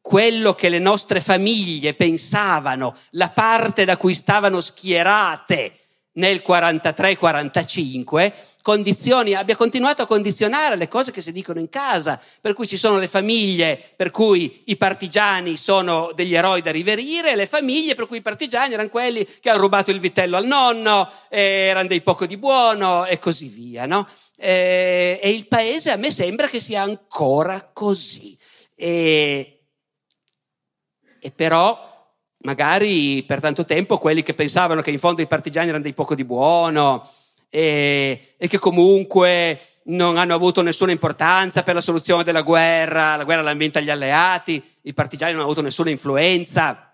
quello che le nostre famiglie pensavano, la parte da cui stavano schierate nel 43-45, condizioni, abbia continuato a condizionare le cose che si dicono in casa, per cui ci sono le famiglie per cui i partigiani sono degli eroi da riverire le famiglie per cui i partigiani erano quelli che hanno rubato il vitello al nonno, erano dei poco di buono e così via. No? E, e il paese a me sembra che sia ancora così. E, e però magari per tanto tempo quelli che pensavano che in fondo i partigiani erano dei poco di buono e, e, che comunque non hanno avuto nessuna importanza per la soluzione della guerra, la guerra l'hanno vinta gli alleati, i partigiani non hanno avuto nessuna influenza.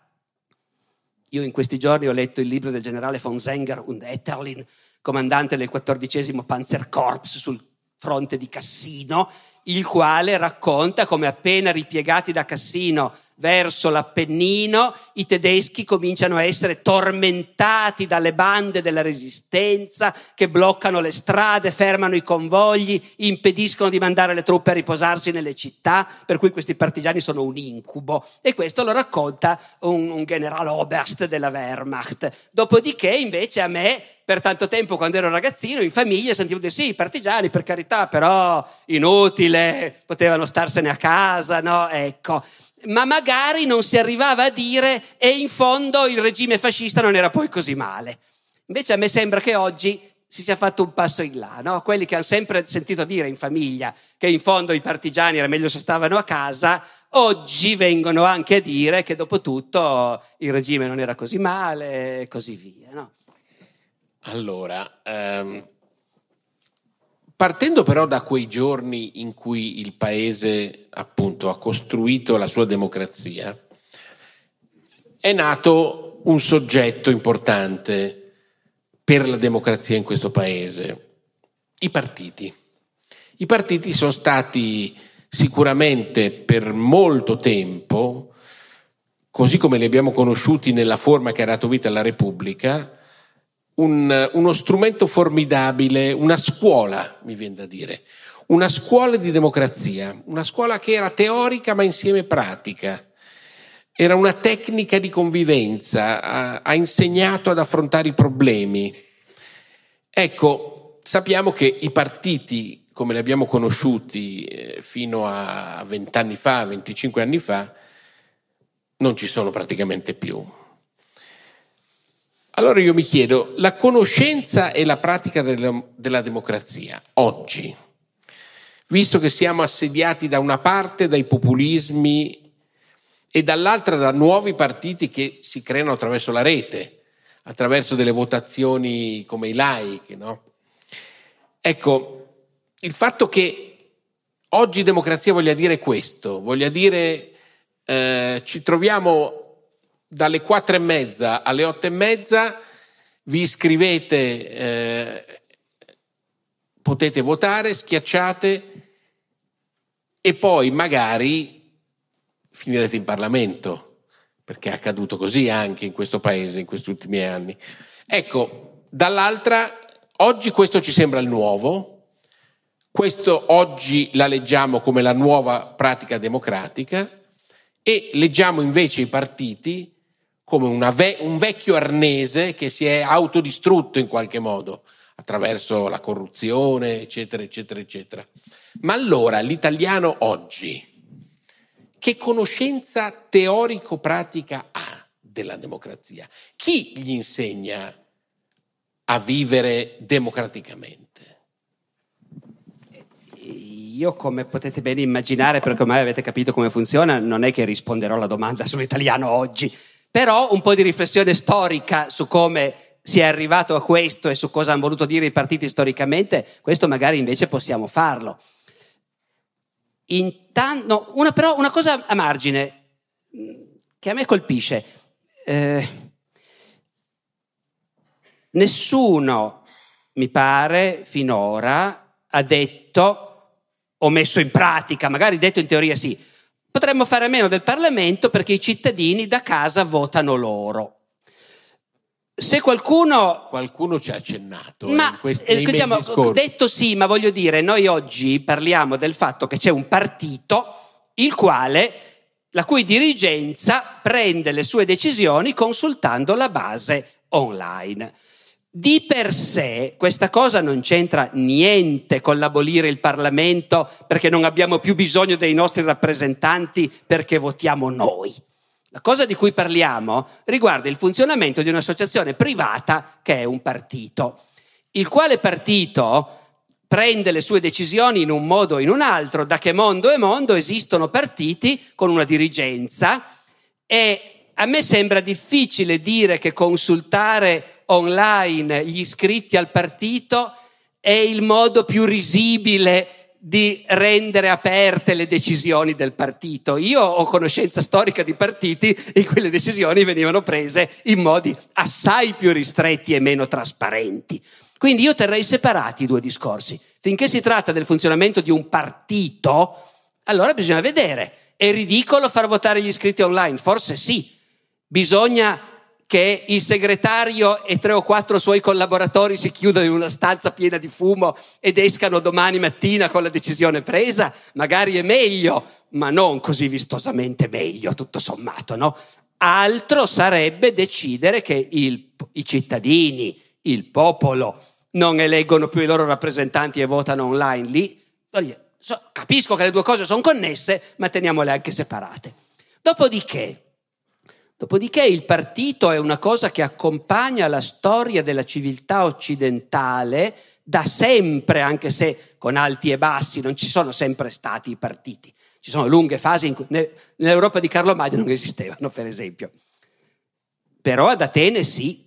Io in questi giorni ho letto il libro del generale von Zenger und Etterlin, comandante del 14 Panzerkorps sul fronte di Cassino, il quale racconta come appena ripiegati da Cassino verso l'Appennino, i tedeschi cominciano a essere tormentati dalle bande della resistenza che bloccano le strade, fermano i convogli, impediscono di mandare le truppe a riposarsi nelle città, per cui questi partigiani sono un incubo. E questo lo racconta un, un generale Oberst della Wehrmacht. Dopodiché, invece, a me per tanto tempo quando ero ragazzino in famiglia sentivo dire sì, i partigiani per carità, però inutile, potevano starsene a casa, no? Ecco. Ma magari non si arrivava a dire e in fondo il regime fascista non era poi così male. Invece a me sembra che oggi si sia fatto un passo in là, no? quelli che hanno sempre sentito dire in famiglia che in fondo i partigiani era meglio se stavano a casa, oggi vengono anche a dire che dopo tutto il regime non era così male e così via. No? Allora, ehm, partendo però da quei giorni in cui il paese appunto ha costruito la sua democrazia, è nato un soggetto importante per la democrazia in questo paese, i partiti. I partiti sono stati sicuramente per molto tempo, così come li abbiamo conosciuti nella forma che ha dato vita alla Repubblica, un, uno strumento formidabile, una scuola, mi viene da dire, una scuola di democrazia, una scuola che era teorica ma insieme pratica. Era una tecnica di convivenza, ha, ha insegnato ad affrontare i problemi. Ecco, sappiamo che i partiti, come li abbiamo conosciuti eh, fino a vent'anni fa, 25 anni fa, non ci sono praticamente più. Allora io mi chiedo, la conoscenza e la pratica della, democrazia oggi, visto che siamo assediati da una parte dai populismi e dall'altra da nuovi partiti che si creano attraverso la rete, attraverso delle votazioni come i like, no? Ecco, il fatto che oggi democrazia voglia dire questo, voglia dire eh, ci troviamo dalle quattro e mezza alle otto e mezza vi iscrivete, eh, potete votare, schiacciate e poi magari finirete in Parlamento, perché è accaduto così anche in questo paese in questi ultimi anni. Ecco, dall'altra, oggi questo ci sembra il nuovo, questo oggi la leggiamo come la nuova pratica democratica e leggiamo invece i partiti come ve- un vecchio arnese che si è autodistrutto in qualche modo attraverso la corruzione, eccetera, eccetera, eccetera. Ma allora l'italiano oggi che conoscenza teorico-pratica ha della democrazia? Chi gli insegna a vivere democraticamente? Io, come potete bene immaginare, perché ormai avete capito come funziona, non è che risponderò alla domanda *laughs* sull'italiano oggi, però un po' di riflessione storica su come si è arrivato a questo e su cosa hanno voluto dire i partiti storicamente, questo magari invece possiamo farlo. Intanto, no, una, però una cosa a margine che a me colpisce. Eh, nessuno, mi pare, finora ha detto o messo in pratica, magari detto in teoria sì, Potremmo fare a meno del Parlamento perché i cittadini da casa votano loro. Se qualcuno... Qualcuno ci ha accennato. Eh, ma, questi, eh, diciamo, detto sì, ma voglio dire, noi oggi parliamo del fatto che c'è un partito il quale, la cui dirigenza prende le sue decisioni consultando la base online. Di per sé questa cosa non c'entra niente con l'abolire il Parlamento perché non abbiamo più bisogno dei nostri rappresentanti perché votiamo noi. La cosa di cui parliamo riguarda il funzionamento di un'associazione privata che è un partito, il quale partito prende le sue decisioni in un modo o in un altro, da che mondo è mondo esistono partiti con una dirigenza e a me sembra difficile dire che consultare online gli iscritti al partito è il modo più risibile di rendere aperte le decisioni del partito. Io ho conoscenza storica di partiti in cui le decisioni venivano prese in modi assai più ristretti e meno trasparenti. Quindi io terrei separati i due discorsi. Finché si tratta del funzionamento di un partito, allora bisogna vedere. È ridicolo far votare gli iscritti online? Forse sì. Bisogna che il segretario e tre o quattro suoi collaboratori si chiudono in una stanza piena di fumo ed escano domani mattina con la decisione presa, magari è meglio, ma non così vistosamente meglio, tutto sommato, no? Altro sarebbe decidere che il, i cittadini, il popolo, non eleggono più i loro rappresentanti e votano online lì. Capisco che le due cose sono connesse, ma teniamole anche separate. Dopodiché, Dopodiché il partito è una cosa che accompagna la storia della civiltà occidentale da sempre, anche se con alti e bassi, non ci sono sempre stati i partiti. Ci sono lunghe fasi in cui nell'Europa di Carlo Magno non esistevano, per esempio. Però ad Atene sì,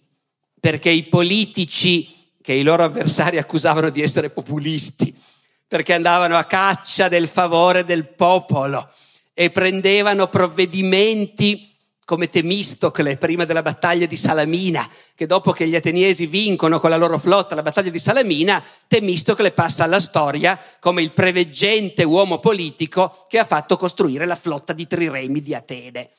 perché i politici che i loro avversari accusavano di essere populisti, perché andavano a caccia del favore del popolo e prendevano provvedimenti come Temistocle prima della battaglia di Salamina, che dopo che gli ateniesi vincono con la loro flotta la battaglia di Salamina, Temistocle passa alla storia come il preveggente uomo politico che ha fatto costruire la flotta di triremi di Atene.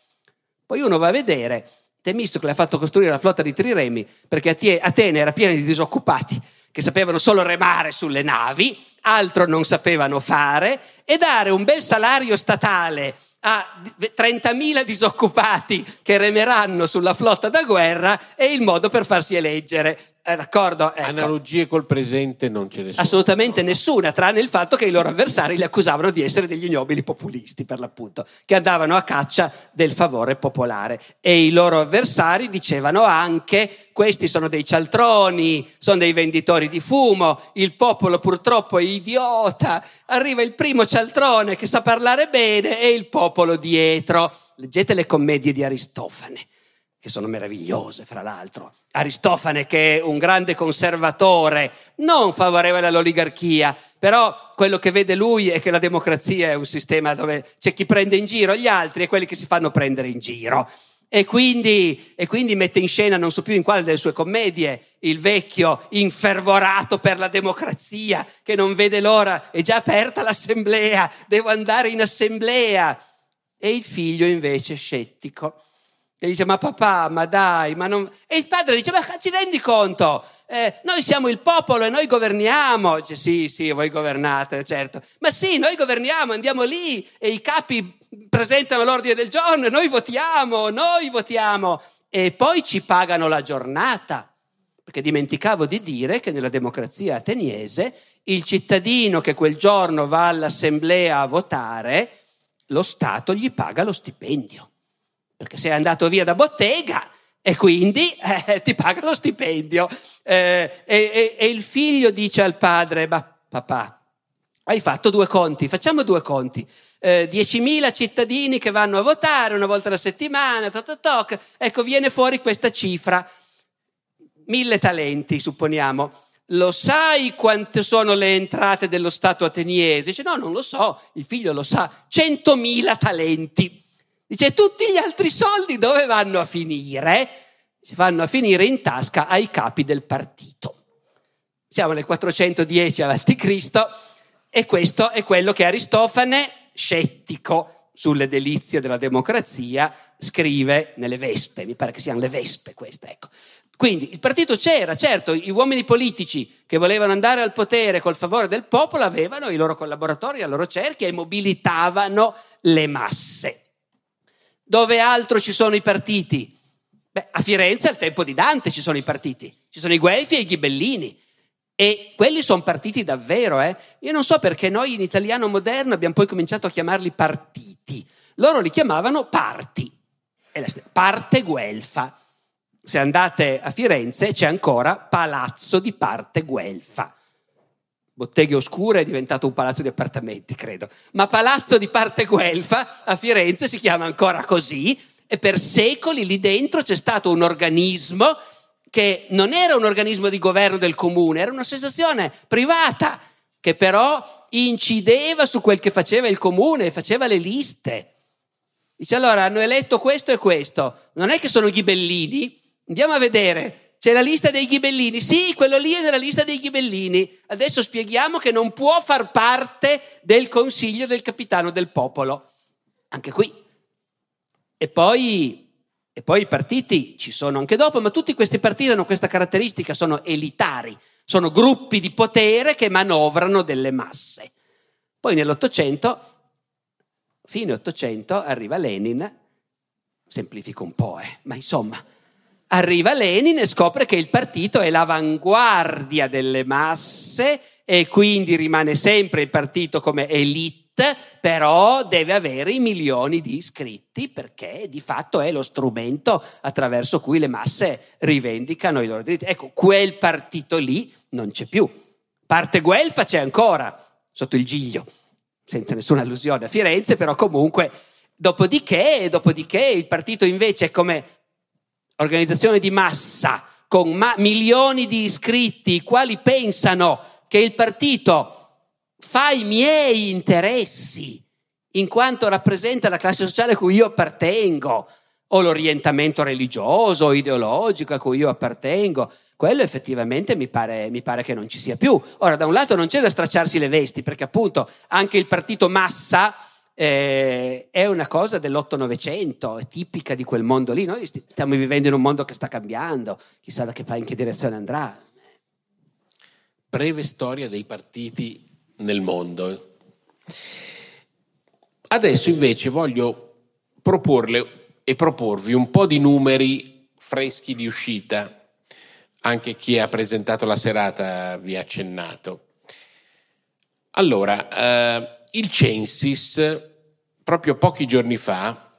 Poi uno va a vedere, Temistocle ha fatto costruire la flotta di triremi perché Atene era piena di disoccupati che sapevano solo remare sulle navi, altro non sapevano fare, e dare un bel salario statale a 30.000 disoccupati che remeranno sulla flotta da guerra è il modo per farsi eleggere. Eh, d'accordo? Ecco. Analogie col presente non ce ne sono. Assolutamente nessuna, tranne il fatto che i loro avversari li accusavano di essere degli ignobili populisti, per l'appunto, che andavano a caccia del favore popolare. E i loro avversari dicevano anche: questi sono dei cialtroni, sono dei venditori di fumo, il popolo purtroppo è idiota, arriva il primo cialtrone che sa parlare bene e il popolo dietro. Leggete le commedie di Aristofane che sono meravigliose, fra l'altro. Aristofane, che è un grande conservatore, non favorevole all'oligarchia, però quello che vede lui è che la democrazia è un sistema dove c'è chi prende in giro gli altri e quelli che si fanno prendere in giro. E quindi, e quindi mette in scena, non so più in quale delle sue commedie, il vecchio infervorato per la democrazia, che non vede l'ora, è già aperta l'assemblea, devo andare in assemblea. E il figlio invece scettico e dice, ma papà, ma dai, ma non... E il padre dice, ma ci rendi conto? Eh, noi siamo il popolo e noi governiamo. Dice, sì, sì, voi governate, certo. Ma sì, noi governiamo, andiamo lì e i capi presentano l'ordine del giorno e noi votiamo, noi votiamo. E poi ci pagano la giornata. Perché dimenticavo di dire che nella democrazia ateniese il cittadino che quel giorno va all'assemblea a votare, lo Stato gli paga lo stipendio perché sei andato via da bottega e quindi *laughs* eh, ti paga lo stipendio. Eh, e, e, il figlio dice al padre, ma papà, hai fatto due conti, facciamo due conti. Eh, 10.000 cittadini che vanno a votare una volta alla settimana, toc, toc, ecco viene fuori questa cifra, mille talenti supponiamo. Lo sai quante sono le entrate dello Stato ateniese? Dice no, non lo so, il figlio lo sa, 100.000 talenti. Dice, tutti gli altri soldi dove vanno a finire? Vanno a finire in tasca ai capi del partito. Siamo nel 410 a.C. e questo è quello che Aristofane, scettico sulle delizie della democrazia, scrive nelle Vespe. Mi pare che siano le Vespe queste, ecco. Quindi il partito c'era, certo, gli uomini politici che volevano andare al potere col favore del popolo avevano i loro collaboratori, la loro cerchia e mobilitavano le masse. Dove altro ci sono i partiti? Beh, a Firenze al tempo di Dante ci sono i partiti, ci sono i Guelfi e i Ghibellini. E quelli sono partiti davvero, eh? Io non so perché noi in italiano moderno abbiamo poi cominciato a chiamarli partiti. Loro li chiamavano parti. Parte Guelfa. Se andate a Firenze c'è ancora Palazzo di Parte Guelfa. Botteghe Oscure è diventato un palazzo di appartamenti, credo. Ma Palazzo di Parte Guelfa a Firenze si chiama ancora così e per secoli lì dentro c'è stato un organismo che non era un organismo di governo del comune, era un'associazione privata che però incideva su quel che faceva il comune faceva le liste. Dice allora hanno eletto questo e questo, non è che sono ghibellini, andiamo a vedere c'è la lista dei ghibellini. Sì, quello lì è nella lista dei ghibellini. Adesso spieghiamo che non può far parte del consiglio del capitano del popolo. Anche qui. E poi, e poi i partiti ci sono anche dopo, ma tutti questi partiti hanno questa caratteristica, sono elitari, sono gruppi di potere che manovrano delle masse. Poi nell'Ottocento, fine Ottocento, arriva Lenin, semplifico un po', eh, ma insomma, Arriva Lenin e scopre che il partito è l'avanguardia delle masse e quindi rimane sempre il partito come elite però deve avere i milioni di iscritti perché di fatto è lo strumento attraverso cui le masse rivendicano i loro diritti. Ecco, quel partito lì non c'è più. Parte Guelfa c'è ancora, sotto il giglio, senza nessuna allusione a Firenze, però comunque, dopodiché, dopodiché il partito invece è come organizzazione di massa, con ma- milioni di iscritti, i quali pensano che il partito fa i miei interessi, in quanto rappresenta la classe sociale a cui io appartengo, o l'orientamento religioso o ideologico a cui io appartengo, quello effettivamente mi pare, mi pare, che non ci sia più. Ora, da un lato non c'è da stracciarsi le vesti, perché appunto anche il partito massa eh, è una cosa dell'otto-novecento, è tipica di quel mondo lì. Noi stiamo vivendo in un mondo che sta cambiando, chissà da che, in che direzione andrà. Breve storia dei partiti nel mondo. Adesso invece voglio proporle e proporvi un po' di numeri freschi di uscita. Anche chi ha presentato la serata vi ha accennato. Allora, eh, il Censis, proprio pochi giorni fa,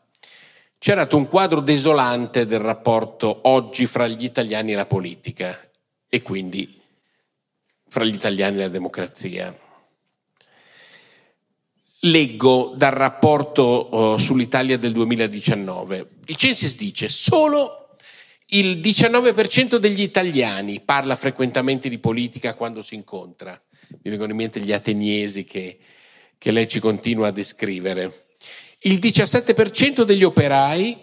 c'era dato un quadro desolante del rapporto oggi fra gli italiani e la politica e quindi fra gli italiani e la democrazia. Leggo dal rapporto oh, sull'Italia del 2019. Il Censis dice solo il 19% degli italiani parla frequentemente di politica quando si incontra. Mi vengono in mente gli ateniesi che che lei ci continua a descrivere. Il 17% degli operai,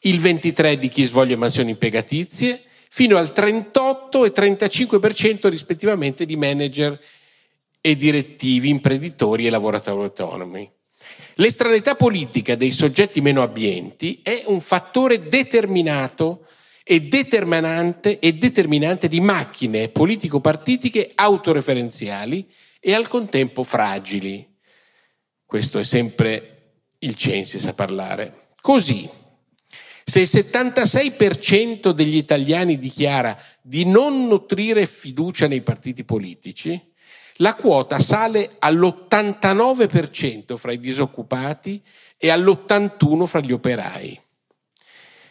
il 23% di chi svolge mansioni impegatizie, fino al 38 e 35% rispettivamente di manager e direttivi, imprenditori e lavoratori autonomi. L'estranità politica dei soggetti meno abbienti è un fattore determinato e determinante, e determinante di macchine politico-partitiche autoreferenziali e al contempo fragili. Questo è sempre il Censis a parlare. Così, se il 76% degli italiani dichiara di non nutrire fiducia nei partiti politici, la quota sale all'89% fra i disoccupati e all'81% fra gli operai.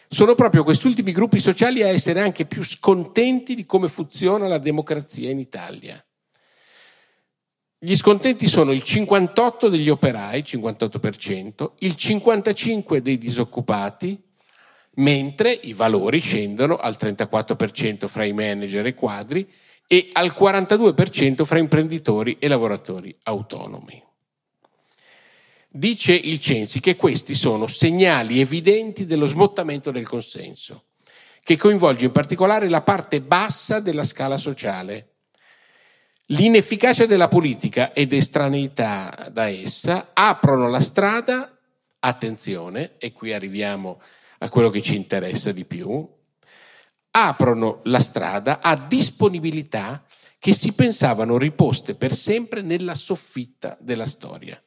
Sono proprio questi ultimi gruppi sociali a essere anche più scontenti di come funziona la democrazia in Italia. Gli scontenti sono il 58 degli operai, 58%, il 55% dei disoccupati, mentre i valori scendono al 34% fra i manager e quadri e al 42% fra imprenditori e lavoratori autonomi. Dice il Censi che questi sono segnali evidenti dello smottamento del consenso, che coinvolge in particolare la parte bassa della scala sociale, L'inefficacia della politica ed estraneità da essa aprono la strada, attenzione, e qui arriviamo a quello che ci interessa di più, aprono la strada a disponibilità che si pensavano riposte per sempre nella soffitta della storia.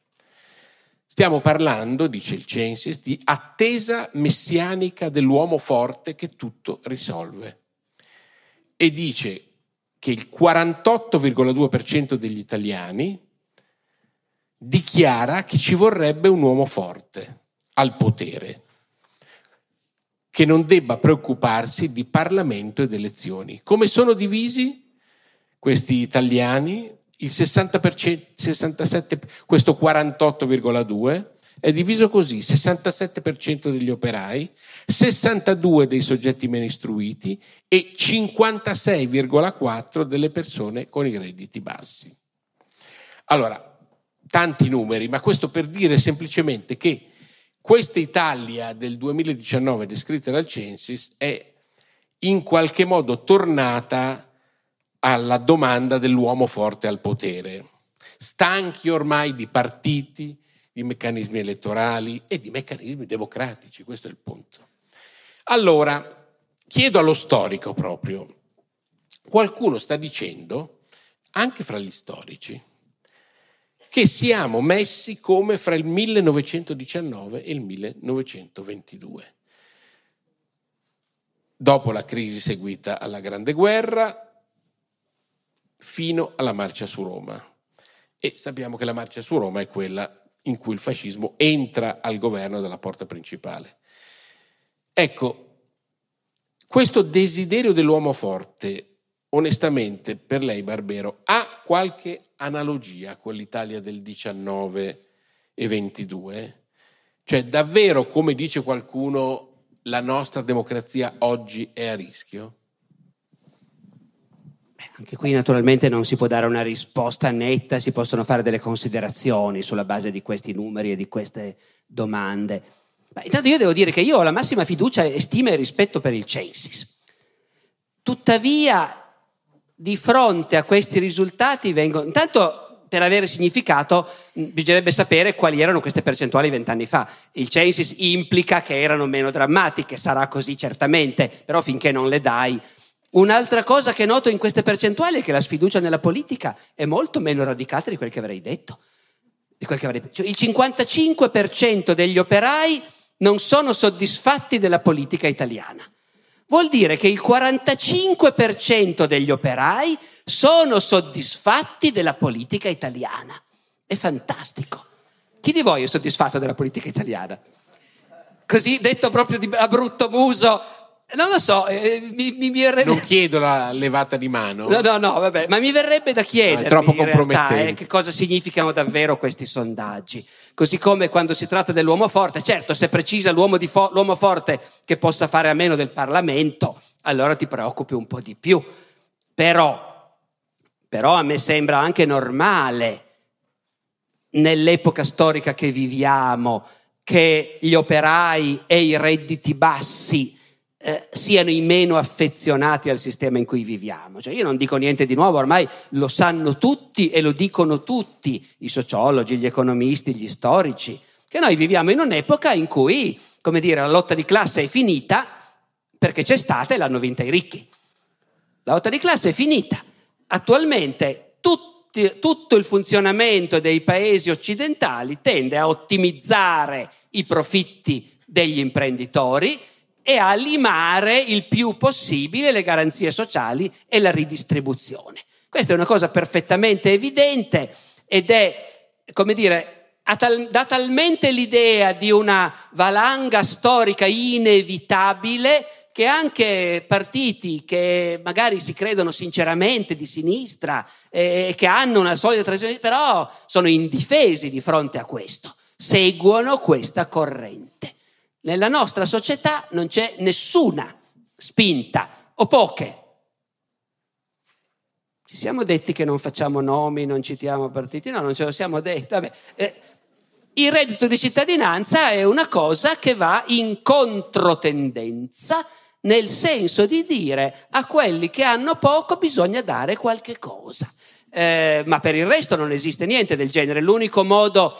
Stiamo parlando, dice il Censis, di attesa messianica dell'uomo forte che tutto risolve. E dice che il 48,2% degli italiani dichiara che ci vorrebbe un uomo forte al potere, che non debba preoccuparsi di Parlamento ed elezioni. Come sono divisi questi italiani? Il 60%, 67, questo 48,2% è diviso così, 67% degli operai, 62% dei soggetti meno istruiti e 56,4% delle persone con i redditi bassi. Allora, tanti numeri, ma questo per dire semplicemente che questa Italia del 2019 descritta dal Censis è in qualche modo tornata alla domanda dell'uomo forte al potere, stanchi ormai di partiti, di meccanismi elettorali e di meccanismi democratici, questo è il punto. Allora, chiedo allo storico proprio, qualcuno sta dicendo, anche fra gli storici, che siamo messi come fra il 1919 e il 1922. Dopo la crisi seguita alla Grande Guerra, fino alla marcia su Roma. E sappiamo che la marcia su Roma è quella in cui il fascismo entra al governo dalla porta principale. Ecco, questo desiderio dell'uomo forte, onestamente, per lei, Barbero, ha qualche analogia con l'Italia del 19 e 22? Cioè, davvero, come dice qualcuno, la nostra democrazia oggi è a rischio? Anche qui naturalmente non si può dare una risposta netta, si possono fare delle considerazioni sulla base di questi numeri e di queste domande. Ma intanto io devo dire che io ho la massima fiducia e stima e rispetto per il Censis. Tuttavia, di fronte a questi risultati vengono... Intanto, per avere significato, bisognerebbe sapere quali erano queste percentuali vent'anni fa. Il Censis implica che erano meno drammatiche, sarà così certamente, però finché non le dai Un'altra cosa che noto in queste percentuali è che la sfiducia nella politica è molto meno radicata di quel che avrei detto. Che avrei... Cioè, il 55% degli operai non sono soddisfatti della politica italiana. Vuol dire che il 45% degli operai sono soddisfatti della politica italiana. È fantastico. Chi di voi è soddisfatto della politica italiana? Così detto proprio a brutto muso, non lo so, eh, mi, mi, verrebbe... Non chiedo la levata di mano. No, no, no, vabbè, ma mi verrebbe da chiedere no, in realtà eh, che cosa significano davvero questi sondaggi. Così come quando si tratta dell'uomo forte, certo, se precisa l'uomo, fo- l'uomo forte che possa fare a meno del Parlamento, allora ti preoccupi un po' di più. Però, però a me sembra anche normale, nell'epoca storica che viviamo, che gli operai e i redditi bassi eh, siano i meno affezionati al sistema in cui viviamo. Cioè, io non dico niente di nuovo, ormai lo sanno tutti e lo dicono tutti, i sociologi, gli economisti, gli storici, che noi viviamo in un'epoca in cui, come dire, la lotta di classe è finita perché c'è stata e l'hanno vinta i ricchi. La lotta di classe è finita. Attualmente tutti, tutto il funzionamento dei paesi occidentali tende a ottimizzare i profitti degli imprenditori e a limare il più possibile le garanzie sociali e la ridistribuzione. Questa è una cosa perfettamente evidente ed è, come dire, dà talmente l'idea di una valanga storica inevitabile che anche partiti che magari si credono sinceramente di sinistra e eh, che hanno una solida tradizione, però sono indifesi di fronte a questo, seguono questa corrente. Nella nostra società non c'è nessuna spinta, o poche. Ci siamo detti che non facciamo nomi, non citiamo partiti, no, non ce lo siamo detti. Vabbè, eh, il reddito di cittadinanza è una cosa che va in controtendenza nel senso di dire a quelli che hanno poco bisogna dare qualche cosa. Eh, ma per il resto non esiste niente del genere. L'unico modo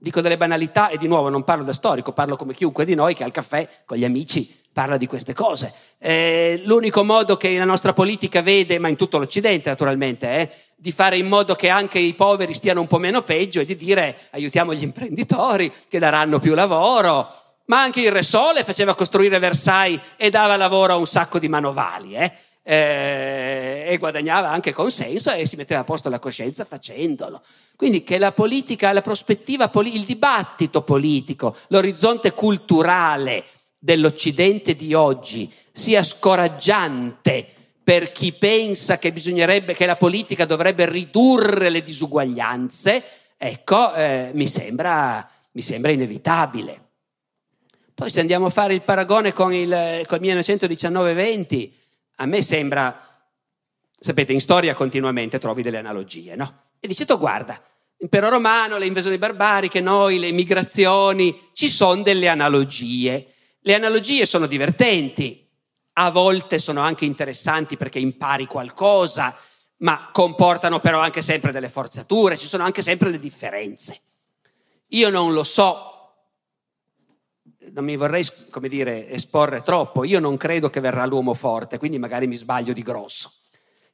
dico delle banalità e di nuovo non parlo da storico, parlo come chiunque di noi che al caffè con gli amici parla di queste cose. Eh, l'unico modo che la nostra politica vede, ma in tutto l'Occidente naturalmente, eh, di fare in modo che anche i poveri stiano un po' meno peggio è di dire aiutiamo gli imprenditori che daranno più lavoro. Ma anche il Re Sole faceva costruire Versailles e dava lavoro a un sacco di manovali. Eh eh, e guadagnava anche consenso e si metteva a posto la coscienza facendolo. Quindi che la politica, la prospettiva, il dibattito politico, l'orizzonte culturale dell'Occidente di oggi sia scoraggiante per chi pensa che bisognerebbe, che la politica dovrebbe ridurre le disuguaglianze, ecco, eh, mi, sembra, mi sembra inevitabile. Poi se andiamo a fare il paragone con il, con il 1919-20, a me sembra, sapete, in storia continuamente trovi delle analogie, no? E dice, tu guarda, l'impero romano, le invasioni barbariche, noi, le migrazioni, ci sono delle analogie. Le analogie sono divertenti, a volte sono anche interessanti perché impari qualcosa, ma comportano però anche sempre delle forzature, ci sono anche sempre le differenze. Io non lo so non mi vorrei, come dire, esporre troppo. Io non credo che verrà l'uomo forte, quindi magari mi sbaglio di grosso.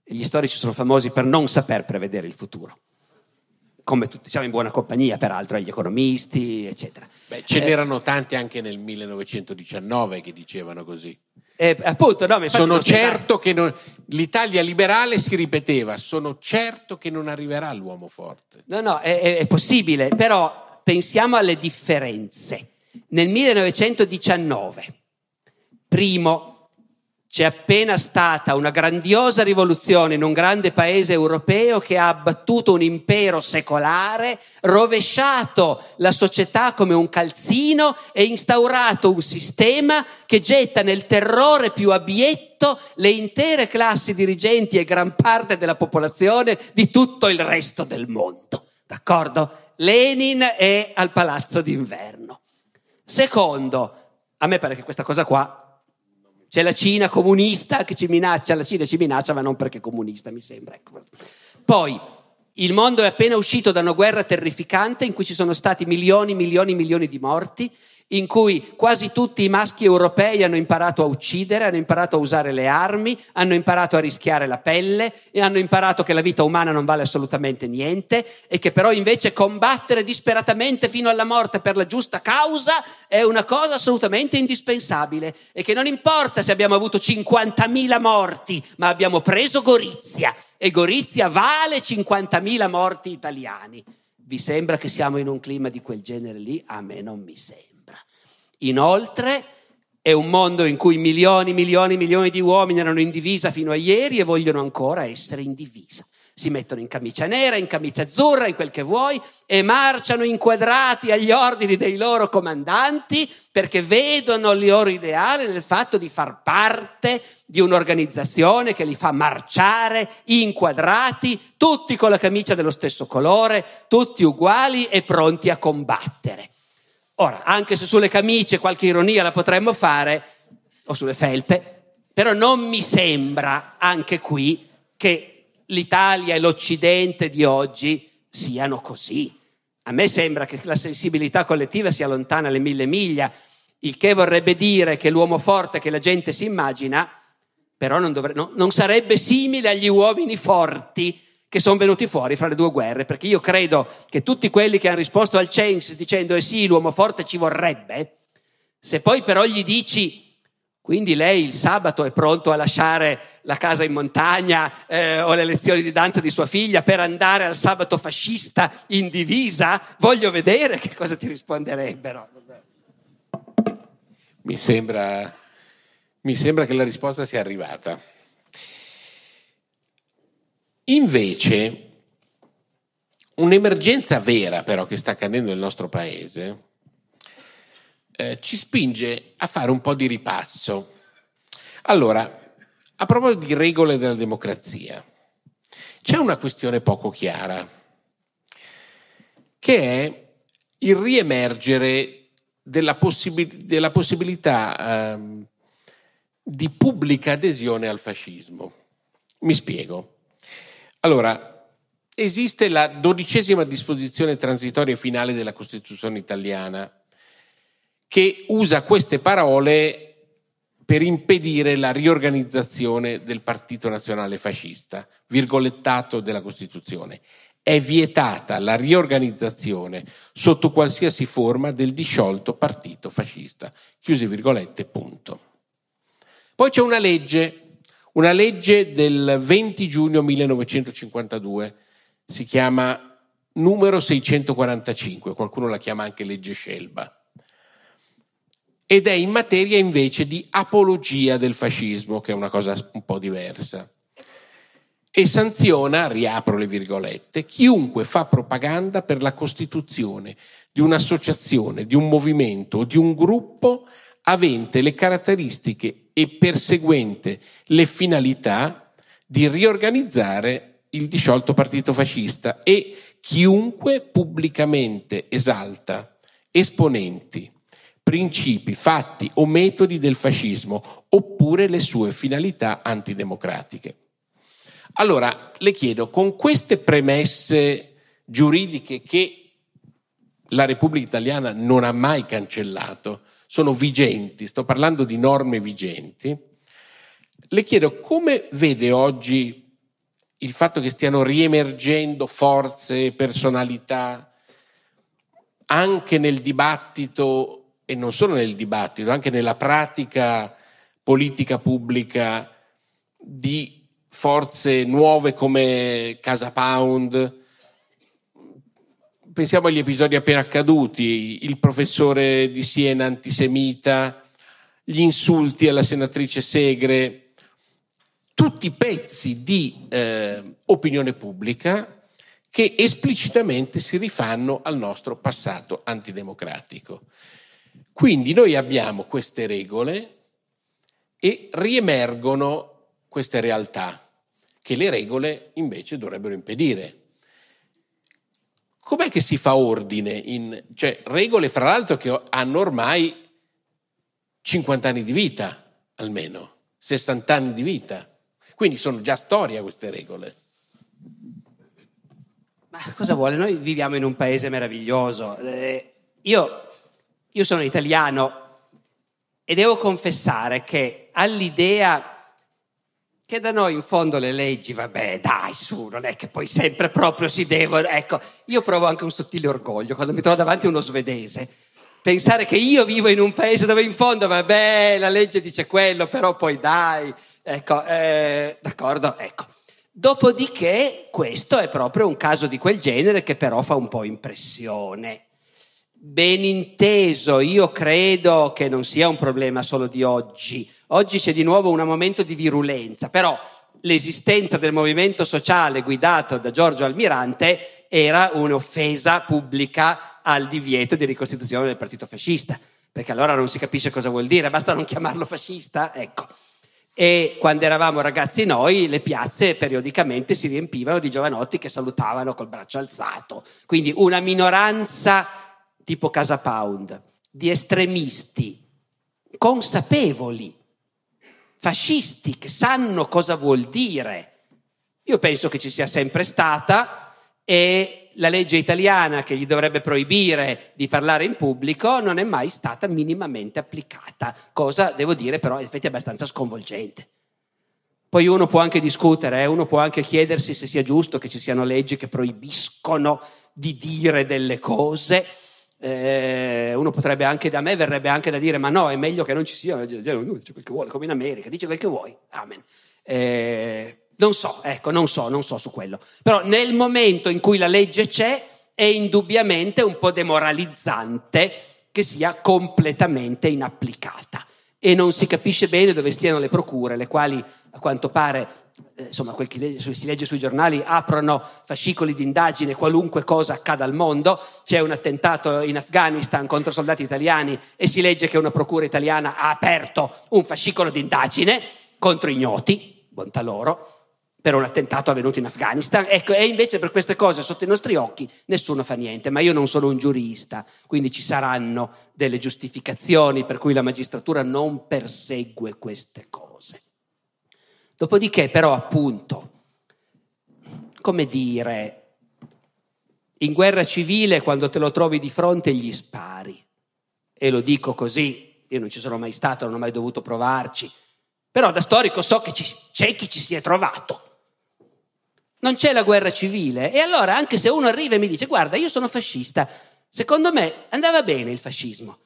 Gli storici sono famosi per non saper prevedere il futuro. Come tutti, siamo in buona compagnia, peraltro, agli economisti, eccetera. Beh, ce eh, n'erano tanti anche nel 1919 che dicevano così. Eh, appunto, no, sono certo che non, l'Italia liberale si ripeteva, sono certo che non arriverà l'uomo forte. No, no, è, è possibile, però pensiamo alle differenze. Nel 1919, primo, c'è appena stata una grandiosa rivoluzione in un grande paese europeo che ha abbattuto un impero secolare, rovesciato la società come un calzino e instaurato un sistema che getta nel terrore più abietto le intere classi dirigenti e gran parte della popolazione di tutto il resto del mondo. D'accordo? Lenin è al palazzo d'inverno. Secondo, a me pare che questa cosa qua c'è la Cina comunista che ci minaccia, la Cina ci minaccia, ma non perché è comunista, mi sembra. Ecco. Poi, il mondo è appena uscito da una guerra terrificante in cui ci sono stati milioni, milioni, milioni di morti in cui quasi tutti i maschi europei hanno imparato a uccidere, hanno imparato a usare le armi, hanno imparato a rischiare la pelle e hanno imparato che la vita umana non vale assolutamente niente e che però invece combattere disperatamente fino alla morte per la giusta causa è una cosa assolutamente indispensabile e che non importa se abbiamo avuto 50.000 morti, ma abbiamo preso Gorizia e Gorizia vale 50.000 morti italiani. Vi sembra che siamo in un clima di quel genere lì? A me non mi sembra. Inoltre è un mondo in cui milioni, milioni, milioni di uomini erano in divisa fino a ieri e vogliono ancora essere in divisa. Si mettono in camicia nera, in camicia azzurra, in quel che vuoi, e marciano inquadrati agli ordini dei loro comandanti perché vedono il loro ideale nel fatto di far parte di un'organizzazione che li fa marciare inquadrati, tutti con la camicia dello stesso colore, tutti uguali e pronti a combattere. Ora, anche se sulle camicie qualche ironia la potremmo fare, o sulle felpe, però non mi sembra anche qui che l'Italia e l'Occidente di oggi siano così. A me sembra che la sensibilità collettiva sia lontana alle mille miglia, il che vorrebbe dire che l'uomo forte che la gente si immagina, però non, dovrebbe, no, non sarebbe simile agli uomini forti che sono venuti fuori fra le due guerre, perché io credo che tutti quelli che hanno risposto al Censis dicendo eh sì, l'uomo forte ci vorrebbe, se poi però gli dici quindi lei il sabato è pronto a lasciare la casa in montagna eh, o le lezioni di danza di sua figlia per andare al sabato fascista in divisa? Voglio vedere che cosa ti risponderebbero. Mi sembra, mi sembra che la risposta sia arrivata. Invece, un'emergenza vera però che sta accadendo nel nostro paese eh, ci spinge a fare un po' di ripasso. Allora, a proposito di regole della democrazia, c'è una questione poco chiara, che è il riemergere della, possib- della possibilità eh, di pubblica adesione al fascismo. Mi spiego. Allora, esiste la dodicesima disposizione transitoria finale della Costituzione italiana che usa queste parole per impedire la riorganizzazione del Partito Nazionale Fascista, virgolettato della Costituzione. È vietata la riorganizzazione sotto qualsiasi forma del disciolto partito fascista. Chiuse virgolette, punto. Poi c'è una legge una legge del 20 giugno 1952, si chiama numero 645, qualcuno la chiama anche legge Scelba, ed è in materia invece di apologia del fascismo, che è una cosa un po' diversa, e sanziona, riapro le virgolette, chiunque fa propaganda per la costituzione di un'associazione, di un movimento o di un gruppo avente le caratteristiche e perseguente le finalità di riorganizzare il disciolto partito fascista e chiunque pubblicamente esalta esponenti, principi, fatti o metodi del fascismo oppure le sue finalità antidemocratiche. Allora, le chiedo, con queste premesse giuridiche che la Repubblica Italiana non ha mai cancellato, sono vigenti, sto parlando di norme vigenti, le chiedo come vede oggi il fatto che stiano riemergendo forze, personalità, anche nel dibattito, e non solo nel dibattito, anche nella pratica politica pubblica di forze nuove come Casa Pound. Pensiamo agli episodi appena accaduti, il professore di Siena antisemita, gli insulti alla senatrice Segre, tutti pezzi di eh, opinione pubblica che esplicitamente si rifanno al nostro passato antidemocratico. Quindi noi abbiamo queste regole e riemergono queste realtà che le regole invece dovrebbero impedire. Com'è che si fa ordine in cioè regole fra l'altro che hanno ormai 50 anni di vita almeno, 60 anni di vita. Quindi sono già storia queste regole. Ma cosa vuole? Noi viviamo in un paese meraviglioso. Eh, io, io sono italiano e devo confessare che all'idea che da noi in fondo le leggi, vabbè, dai, su, non è che poi sempre proprio si devono. Ecco, io provo anche un sottile orgoglio quando mi trovo davanti a uno svedese. Pensare che io vivo in un paese dove in fondo, vabbè, la legge dice quello, però poi dai, ecco, eh, d'accordo, ecco. Dopodiché, questo è proprio un caso di quel genere che però fa un po' impressione. Ben inteso, io credo che non sia un problema solo di oggi Oggi c'è di nuovo un momento di virulenza, però l'esistenza del movimento sociale guidato da Giorgio Almirante era un'offesa pubblica al divieto di ricostituzione del partito fascista, perché allora non si capisce cosa vuol dire, basta non chiamarlo fascista, ecco. E quando eravamo ragazzi noi, le piazze periodicamente si riempivano di giovanotti che salutavano col braccio alzato. Quindi una minoranza tipo Casa Pound, di estremisti consapevoli fascisti che sanno cosa vuol dire. Io penso che ci sia sempre stata e la legge italiana che gli dovrebbe proibire di parlare in pubblico non è mai stata minimamente applicata, cosa devo dire però in effetti abbastanza sconvolgente. Poi uno può anche discutere, eh? uno può anche chiedersi se sia giusto che ci siano leggi che proibiscono di dire delle cose eh, uno potrebbe anche, da me verrebbe anche da dire, ma no, è meglio che non ci sia, uno dice quel che vuole, come in America, dice quel che vuoi, amen. Eh, non so, ecco, non so, non so su quello. Però nel momento in cui la legge c'è, è indubbiamente un po' demoralizzante che sia completamente inapplicata e non si capisce bene dove stiano le procure, le quali a quanto pare insomma, quel che si legge sui giornali, aprono fascicoli di indagine qualunque cosa accada al mondo. C'è un attentato in Afghanistan contro soldati italiani e si legge che una procura italiana ha aperto un fascicolo di indagine contro ignoti, bontà loro, per un attentato avvenuto in Afghanistan. Ecco, e invece per queste cose sotto i nostri occhi nessuno fa niente. Ma io non sono un giurista, quindi ci saranno delle giustificazioni per cui la magistratura non persegue queste cose. Dopodiché però appunto, come dire, in guerra civile quando te lo trovi di fronte gli spari. E lo dico così, io non ci sono mai stato, non ho mai dovuto provarci, però da storico so che ci, c'è chi ci si è trovato. Non c'è la guerra civile e allora anche se uno arriva e mi dice guarda io sono fascista, secondo me andava bene il fascismo.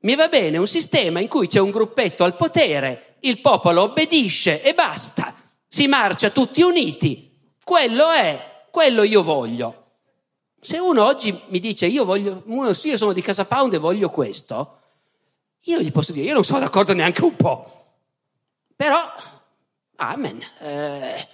Mi va bene un sistema in cui c'è un gruppetto al potere, il popolo obbedisce e basta, si marcia tutti uniti. Quello è, quello io voglio. Se uno oggi mi dice io voglio, uno, io sono di Casa Pound e voglio questo, io gli posso dire io non sono d'accordo neanche un po'. Però, amen. Eh,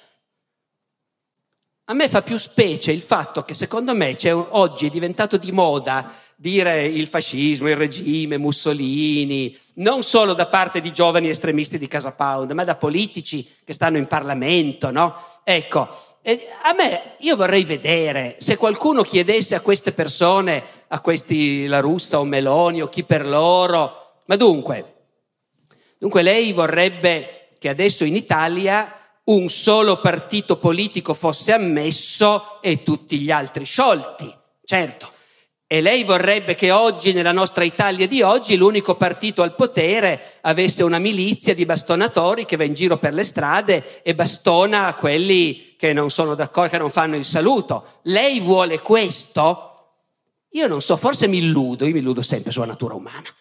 a me fa più specie il fatto che secondo me oggi è diventato di moda dire il fascismo, il regime, Mussolini, non solo da parte di giovani estremisti di Casa Pound, ma da politici che stanno in Parlamento, no? Ecco, a me, io vorrei vedere se qualcuno chiedesse a queste persone, a questi La Russa o Meloni o chi per loro, ma dunque, dunque lei vorrebbe che adesso in Italia un solo partito politico fosse ammesso e tutti gli altri sciolti, certo. E lei vorrebbe che oggi, nella nostra Italia di oggi, l'unico partito al potere avesse una milizia di bastonatori che va in giro per le strade e bastona quelli che non sono d'accordo, che non fanno il saluto. Lei vuole questo? Io non so, forse mi illudo, io mi illudo sempre sulla natura umana,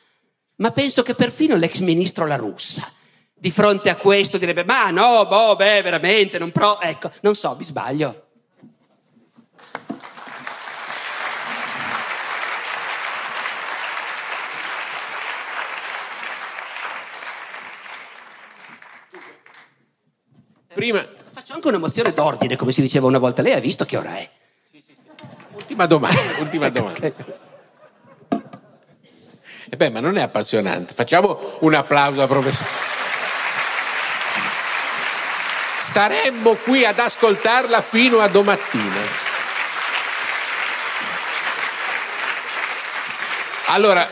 ma penso che perfino l'ex ministro La Russa di fronte a questo direbbe, ma no, boh, beh, veramente, non pro... Ecco, non so, mi sbaglio. Prima... Faccio anche una mozione d'ordine, come si diceva una volta. Lei ha visto che ora è? Ultima domanda, ultima domanda. E beh, ma non è appassionante. Facciamo un applauso a professore. Staremmo qui ad ascoltarla fino a domattina. Allora,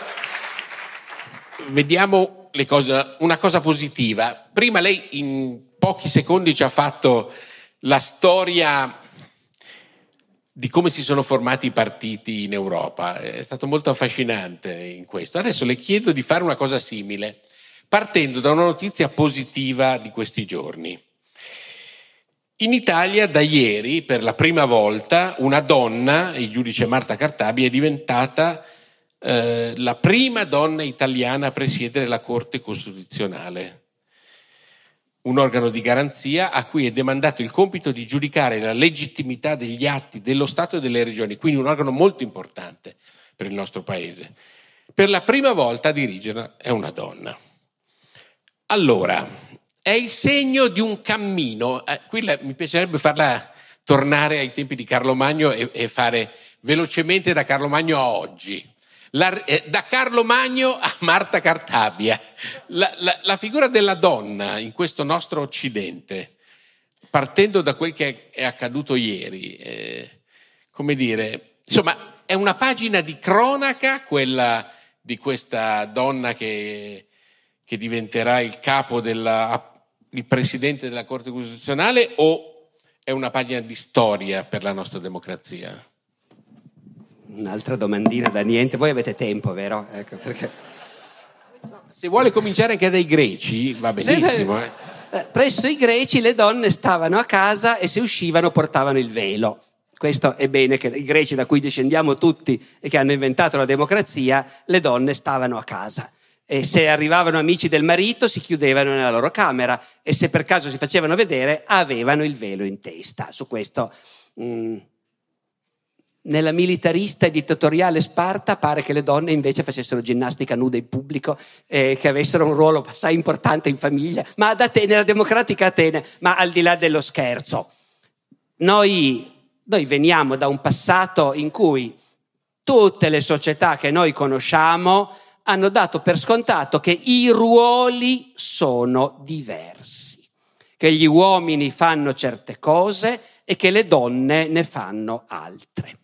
vediamo cose, una cosa positiva. Prima lei in pochi secondi ci ha fatto la storia di come si sono formati i partiti in Europa. È stato molto affascinante in questo. Adesso le chiedo di fare una cosa simile, partendo da una notizia positiva di questi giorni. In Italia da ieri, per la prima volta, una donna, il giudice Marta Cartabi, è diventata eh, la prima donna italiana a presiedere la Corte Costituzionale un organo di garanzia a cui è demandato il compito di giudicare la legittimità degli atti dello Stato e delle regioni, quindi un organo molto importante per il nostro Paese. Per la prima volta a dirigerla è una donna. Allora, è il segno di un cammino, eh, qui la, mi piacerebbe farla tornare ai tempi di Carlo Magno e, e fare velocemente da Carlo Magno a oggi la, eh, da Carlo Magno a Marta Cartabia, la, la, la, figura della donna in questo nostro Occidente, partendo da quel che è accaduto ieri, eh, come dire, insomma, è una pagina di cronaca quella di questa donna che, che diventerà il capo della, il presidente della Corte Costituzionale o è una pagina di storia per la nostra democrazia? Un'altra domandina da niente. Voi avete tempo, vero? Ecco perché... Se vuole cominciare anche dai greci, va benissimo. Eh. eh. Presso i greci le donne stavano a casa e se uscivano portavano il velo. Questo è bene che i greci da cui discendiamo tutti e che hanno inventato la democrazia, le donne stavano a casa. E se arrivavano amici del marito si chiudevano nella loro camera e se per caso si facevano vedere avevano il velo in testa. Su questo mh, mm, nella militarista e dittatoriale Sparta pare che le donne invece facessero ginnastica nuda in pubblico, eh, che avessero un ruolo assai importante in famiglia, ma ad Atene, nella democratica Atene, ma al di là dello scherzo. Noi, noi veniamo da un passato in cui tutte le società che noi conosciamo hanno dato per scontato che i ruoli sono diversi, che gli uomini fanno certe cose e che le donne ne fanno altre.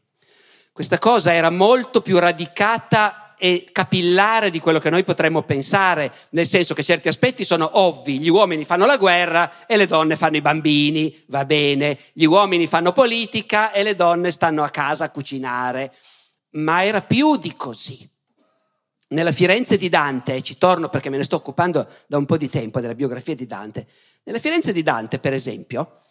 Questa cosa era molto più radicata e capillare di quello che noi potremmo pensare, nel senso che certi aspetti sono ovvi, gli uomini fanno la guerra e le donne fanno i bambini, va bene, gli uomini fanno politica e le donne stanno a casa a cucinare, ma era più di così. Nella Firenze di Dante, ci torno perché me ne sto occupando da un po' di tempo della biografia di Dante, nella Firenze di Dante, per esempio,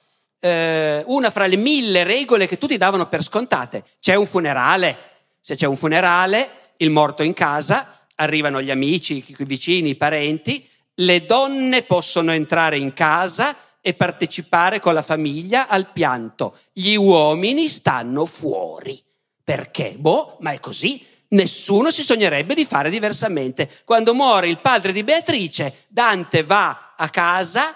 eh, una fra le mille regole che tutti davano per scontate. C'è un funerale, se c'è un funerale, il morto in casa, arrivano gli amici, i vicini, i parenti, le donne possono entrare in casa e partecipare con la famiglia al pianto. Gli uomini stanno fuori. Perché? Boh, ma è così. Nessuno si sognerebbe di fare diversamente. Quando muore il padre di Beatrice, Dante va a casa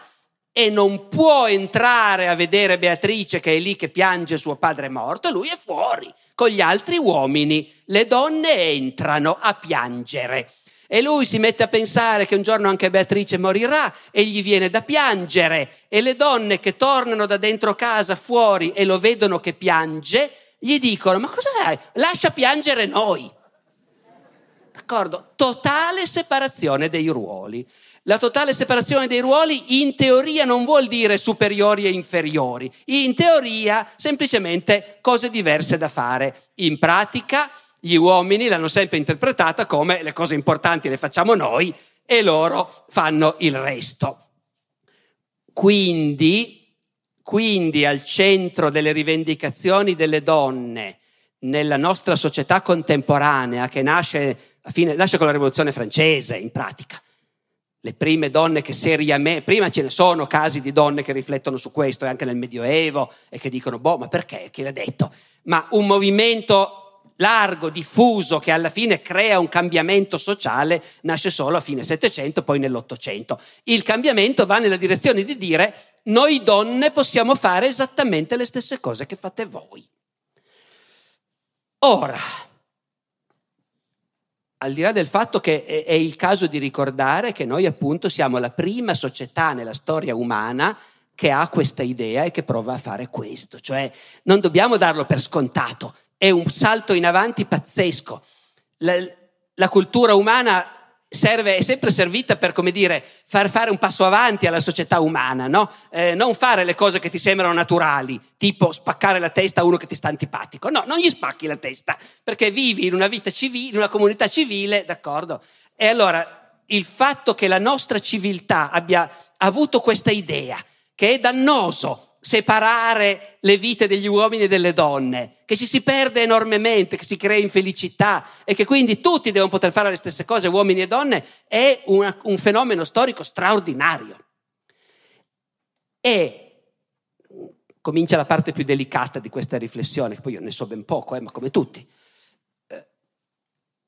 e non può entrare a vedere Beatrice che è lì che piange suo padre morto, lui è fuori con gli altri uomini. Le donne entrano a piangere. E lui si mette a pensare che un giorno anche Beatrice morirà e gli viene da piangere. E le donne che tornano da dentro casa fuori e lo vedono che piange, gli dicono: Ma cosa hai? Lascia piangere noi. D'accordo? Totale separazione dei ruoli. La totale separazione dei ruoli in teoria non vuol dire superiori e inferiori, in teoria semplicemente cose diverse da fare. In pratica gli uomini l'hanno sempre interpretata come le cose importanti le facciamo noi e loro fanno il resto. Quindi, quindi al centro delle rivendicazioni delle donne nella nostra società contemporanea che nasce, fine, nasce con la rivoluzione francese in pratica le prime donne che seriamente, prima ce ne sono casi di donne che riflettono su questo, e anche nel Medioevo, e che dicono, boh, ma perché? Chi l'ha detto? Ma un movimento largo, diffuso, che alla fine crea un cambiamento sociale, nasce solo a fine Settecento, poi nell'Ottocento. Il cambiamento va nella direzione di dire noi donne possiamo fare esattamente le stesse cose che fate voi. Ora, al di là del fatto che è il caso di ricordare che noi appunto siamo la prima società nella storia umana che ha questa idea e che prova a fare questo, cioè non dobbiamo darlo per scontato, è un salto in avanti pazzesco. La, la cultura umana serve, è sempre servita per, come dire, far fare un passo avanti alla società umana, no? Eh, non fare le cose che ti sembrano naturali, tipo spaccare la testa a uno che ti sta antipatico. No, non gli spacchi la testa, perché vivi in una vita civile, in una comunità civile, d'accordo? E allora il fatto che la nostra civiltà abbia avuto questa idea, che è dannoso separare le vite degli uomini e delle donne, che ci si perde enormemente, che si crea infelicità e che quindi tutti devono poter fare le stesse cose, uomini e donne, è una, un fenomeno storico straordinario. E comincia la parte più delicata di questa riflessione, che poi io ne so ben poco, eh, ma come tutti. Eh,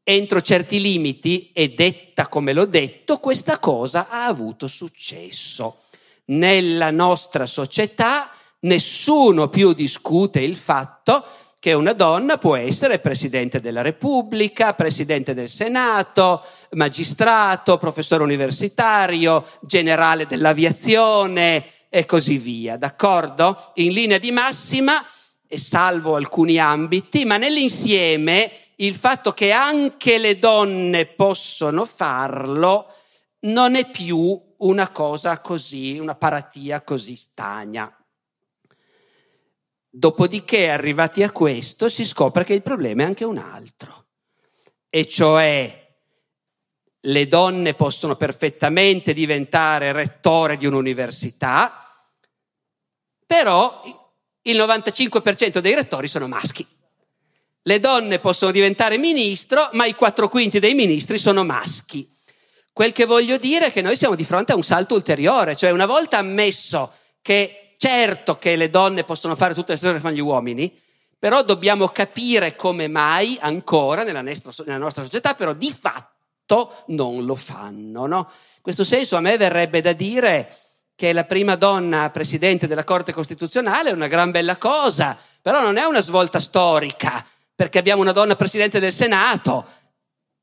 entro certi limiti, e detta come l'ho detto, questa cosa ha avuto successo nella nostra società nessuno più discute il fatto che una donna può essere Presidente della Repubblica, Presidente del Senato, magistrato, professore universitario, generale dell'aviazione e così via, d'accordo? In linea di massima, e salvo alcuni ambiti, ma nell'insieme il fatto che anche le donne possono farlo non è più una cosa così, una paratia così stagna. Dopodiché, arrivati a questo, si scopre che il problema è anche un altro, e cioè le donne possono perfettamente diventare rettore di un'università, però il 95% dei rettori sono maschi. Le donne possono diventare ministro, ma i quattro quinti dei ministri sono maschi. Quel che voglio dire è che noi siamo di fronte a un salto ulteriore, cioè una volta ammesso che certo che le donne possono fare tutte le cose che fanno gli uomini, però dobbiamo capire come mai ancora nella nostra, nella nostra società, però di fatto non lo fanno. No? In questo senso a me verrebbe da dire che la prima donna presidente della Corte Costituzionale è una gran bella cosa, però non è una svolta storica, perché abbiamo una donna presidente del Senato,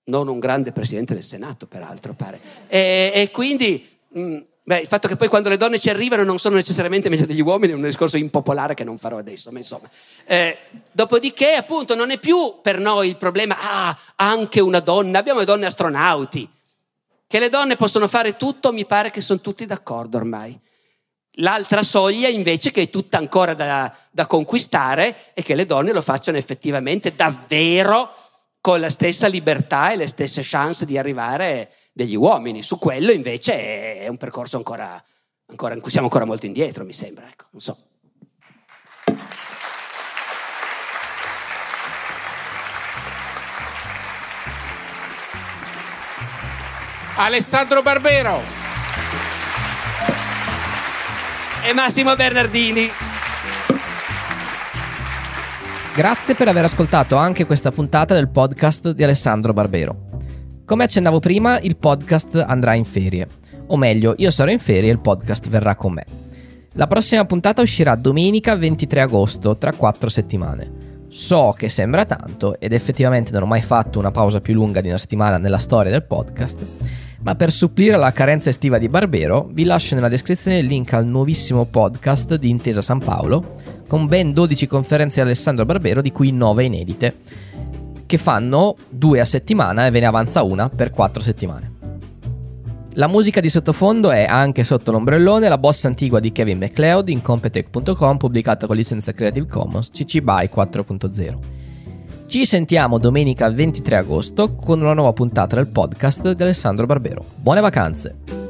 non un grande presidente del Senato, peraltro, pare. E, e quindi, mh, mm, beh, il fatto che poi quando le donne ci arrivano non sono necessariamente meglio degli uomini è un discorso impopolare che non farò adesso, ma insomma. Eh, dopodiché, appunto, non è più per noi il problema, ah, anche una donna, abbiamo le donne astronauti. Che le donne possono fare tutto, mi pare che sono tutti d'accordo ormai. L'altra soglia invece che è tutta ancora da, da conquistare è che le donne lo facciano effettivamente davvero con la stessa libertà e le stesse chance di arrivare degli uomini. Su quello invece è un percorso ancora, ancora in cui siamo ancora molto indietro, mi sembra. Ecco, non so. Alessandro Barbero e Massimo Bernardini. Grazie per aver ascoltato anche questa puntata del podcast di Alessandro Barbero. Come accennavo prima, il podcast andrà in ferie. O meglio, io sarò in ferie e il podcast verrà con me. La prossima puntata uscirà domenica 23 agosto, tra 4 settimane. So che sembra tanto, ed effettivamente non ho mai fatto una pausa più lunga di una settimana nella storia del podcast, ma per supplire la carenza estiva di Barbero vi lascio nella descrizione il link al nuovissimo podcast di Intesa San Paolo con ben 12 conferenze di Alessandro Barbero di cui 9 inedite che fanno due a settimana e ve ne avanza una per 4 settimane. La musica di sottofondo è anche sotto l'ombrellone la bossa antigua di Kevin MacLeod in Competech.com pubblicata con licenza Creative Commons CC BY 4.0. Ci sentiamo domenica 23 agosto con una nuova puntata del podcast di Alessandro Barbero. Buone vacanze!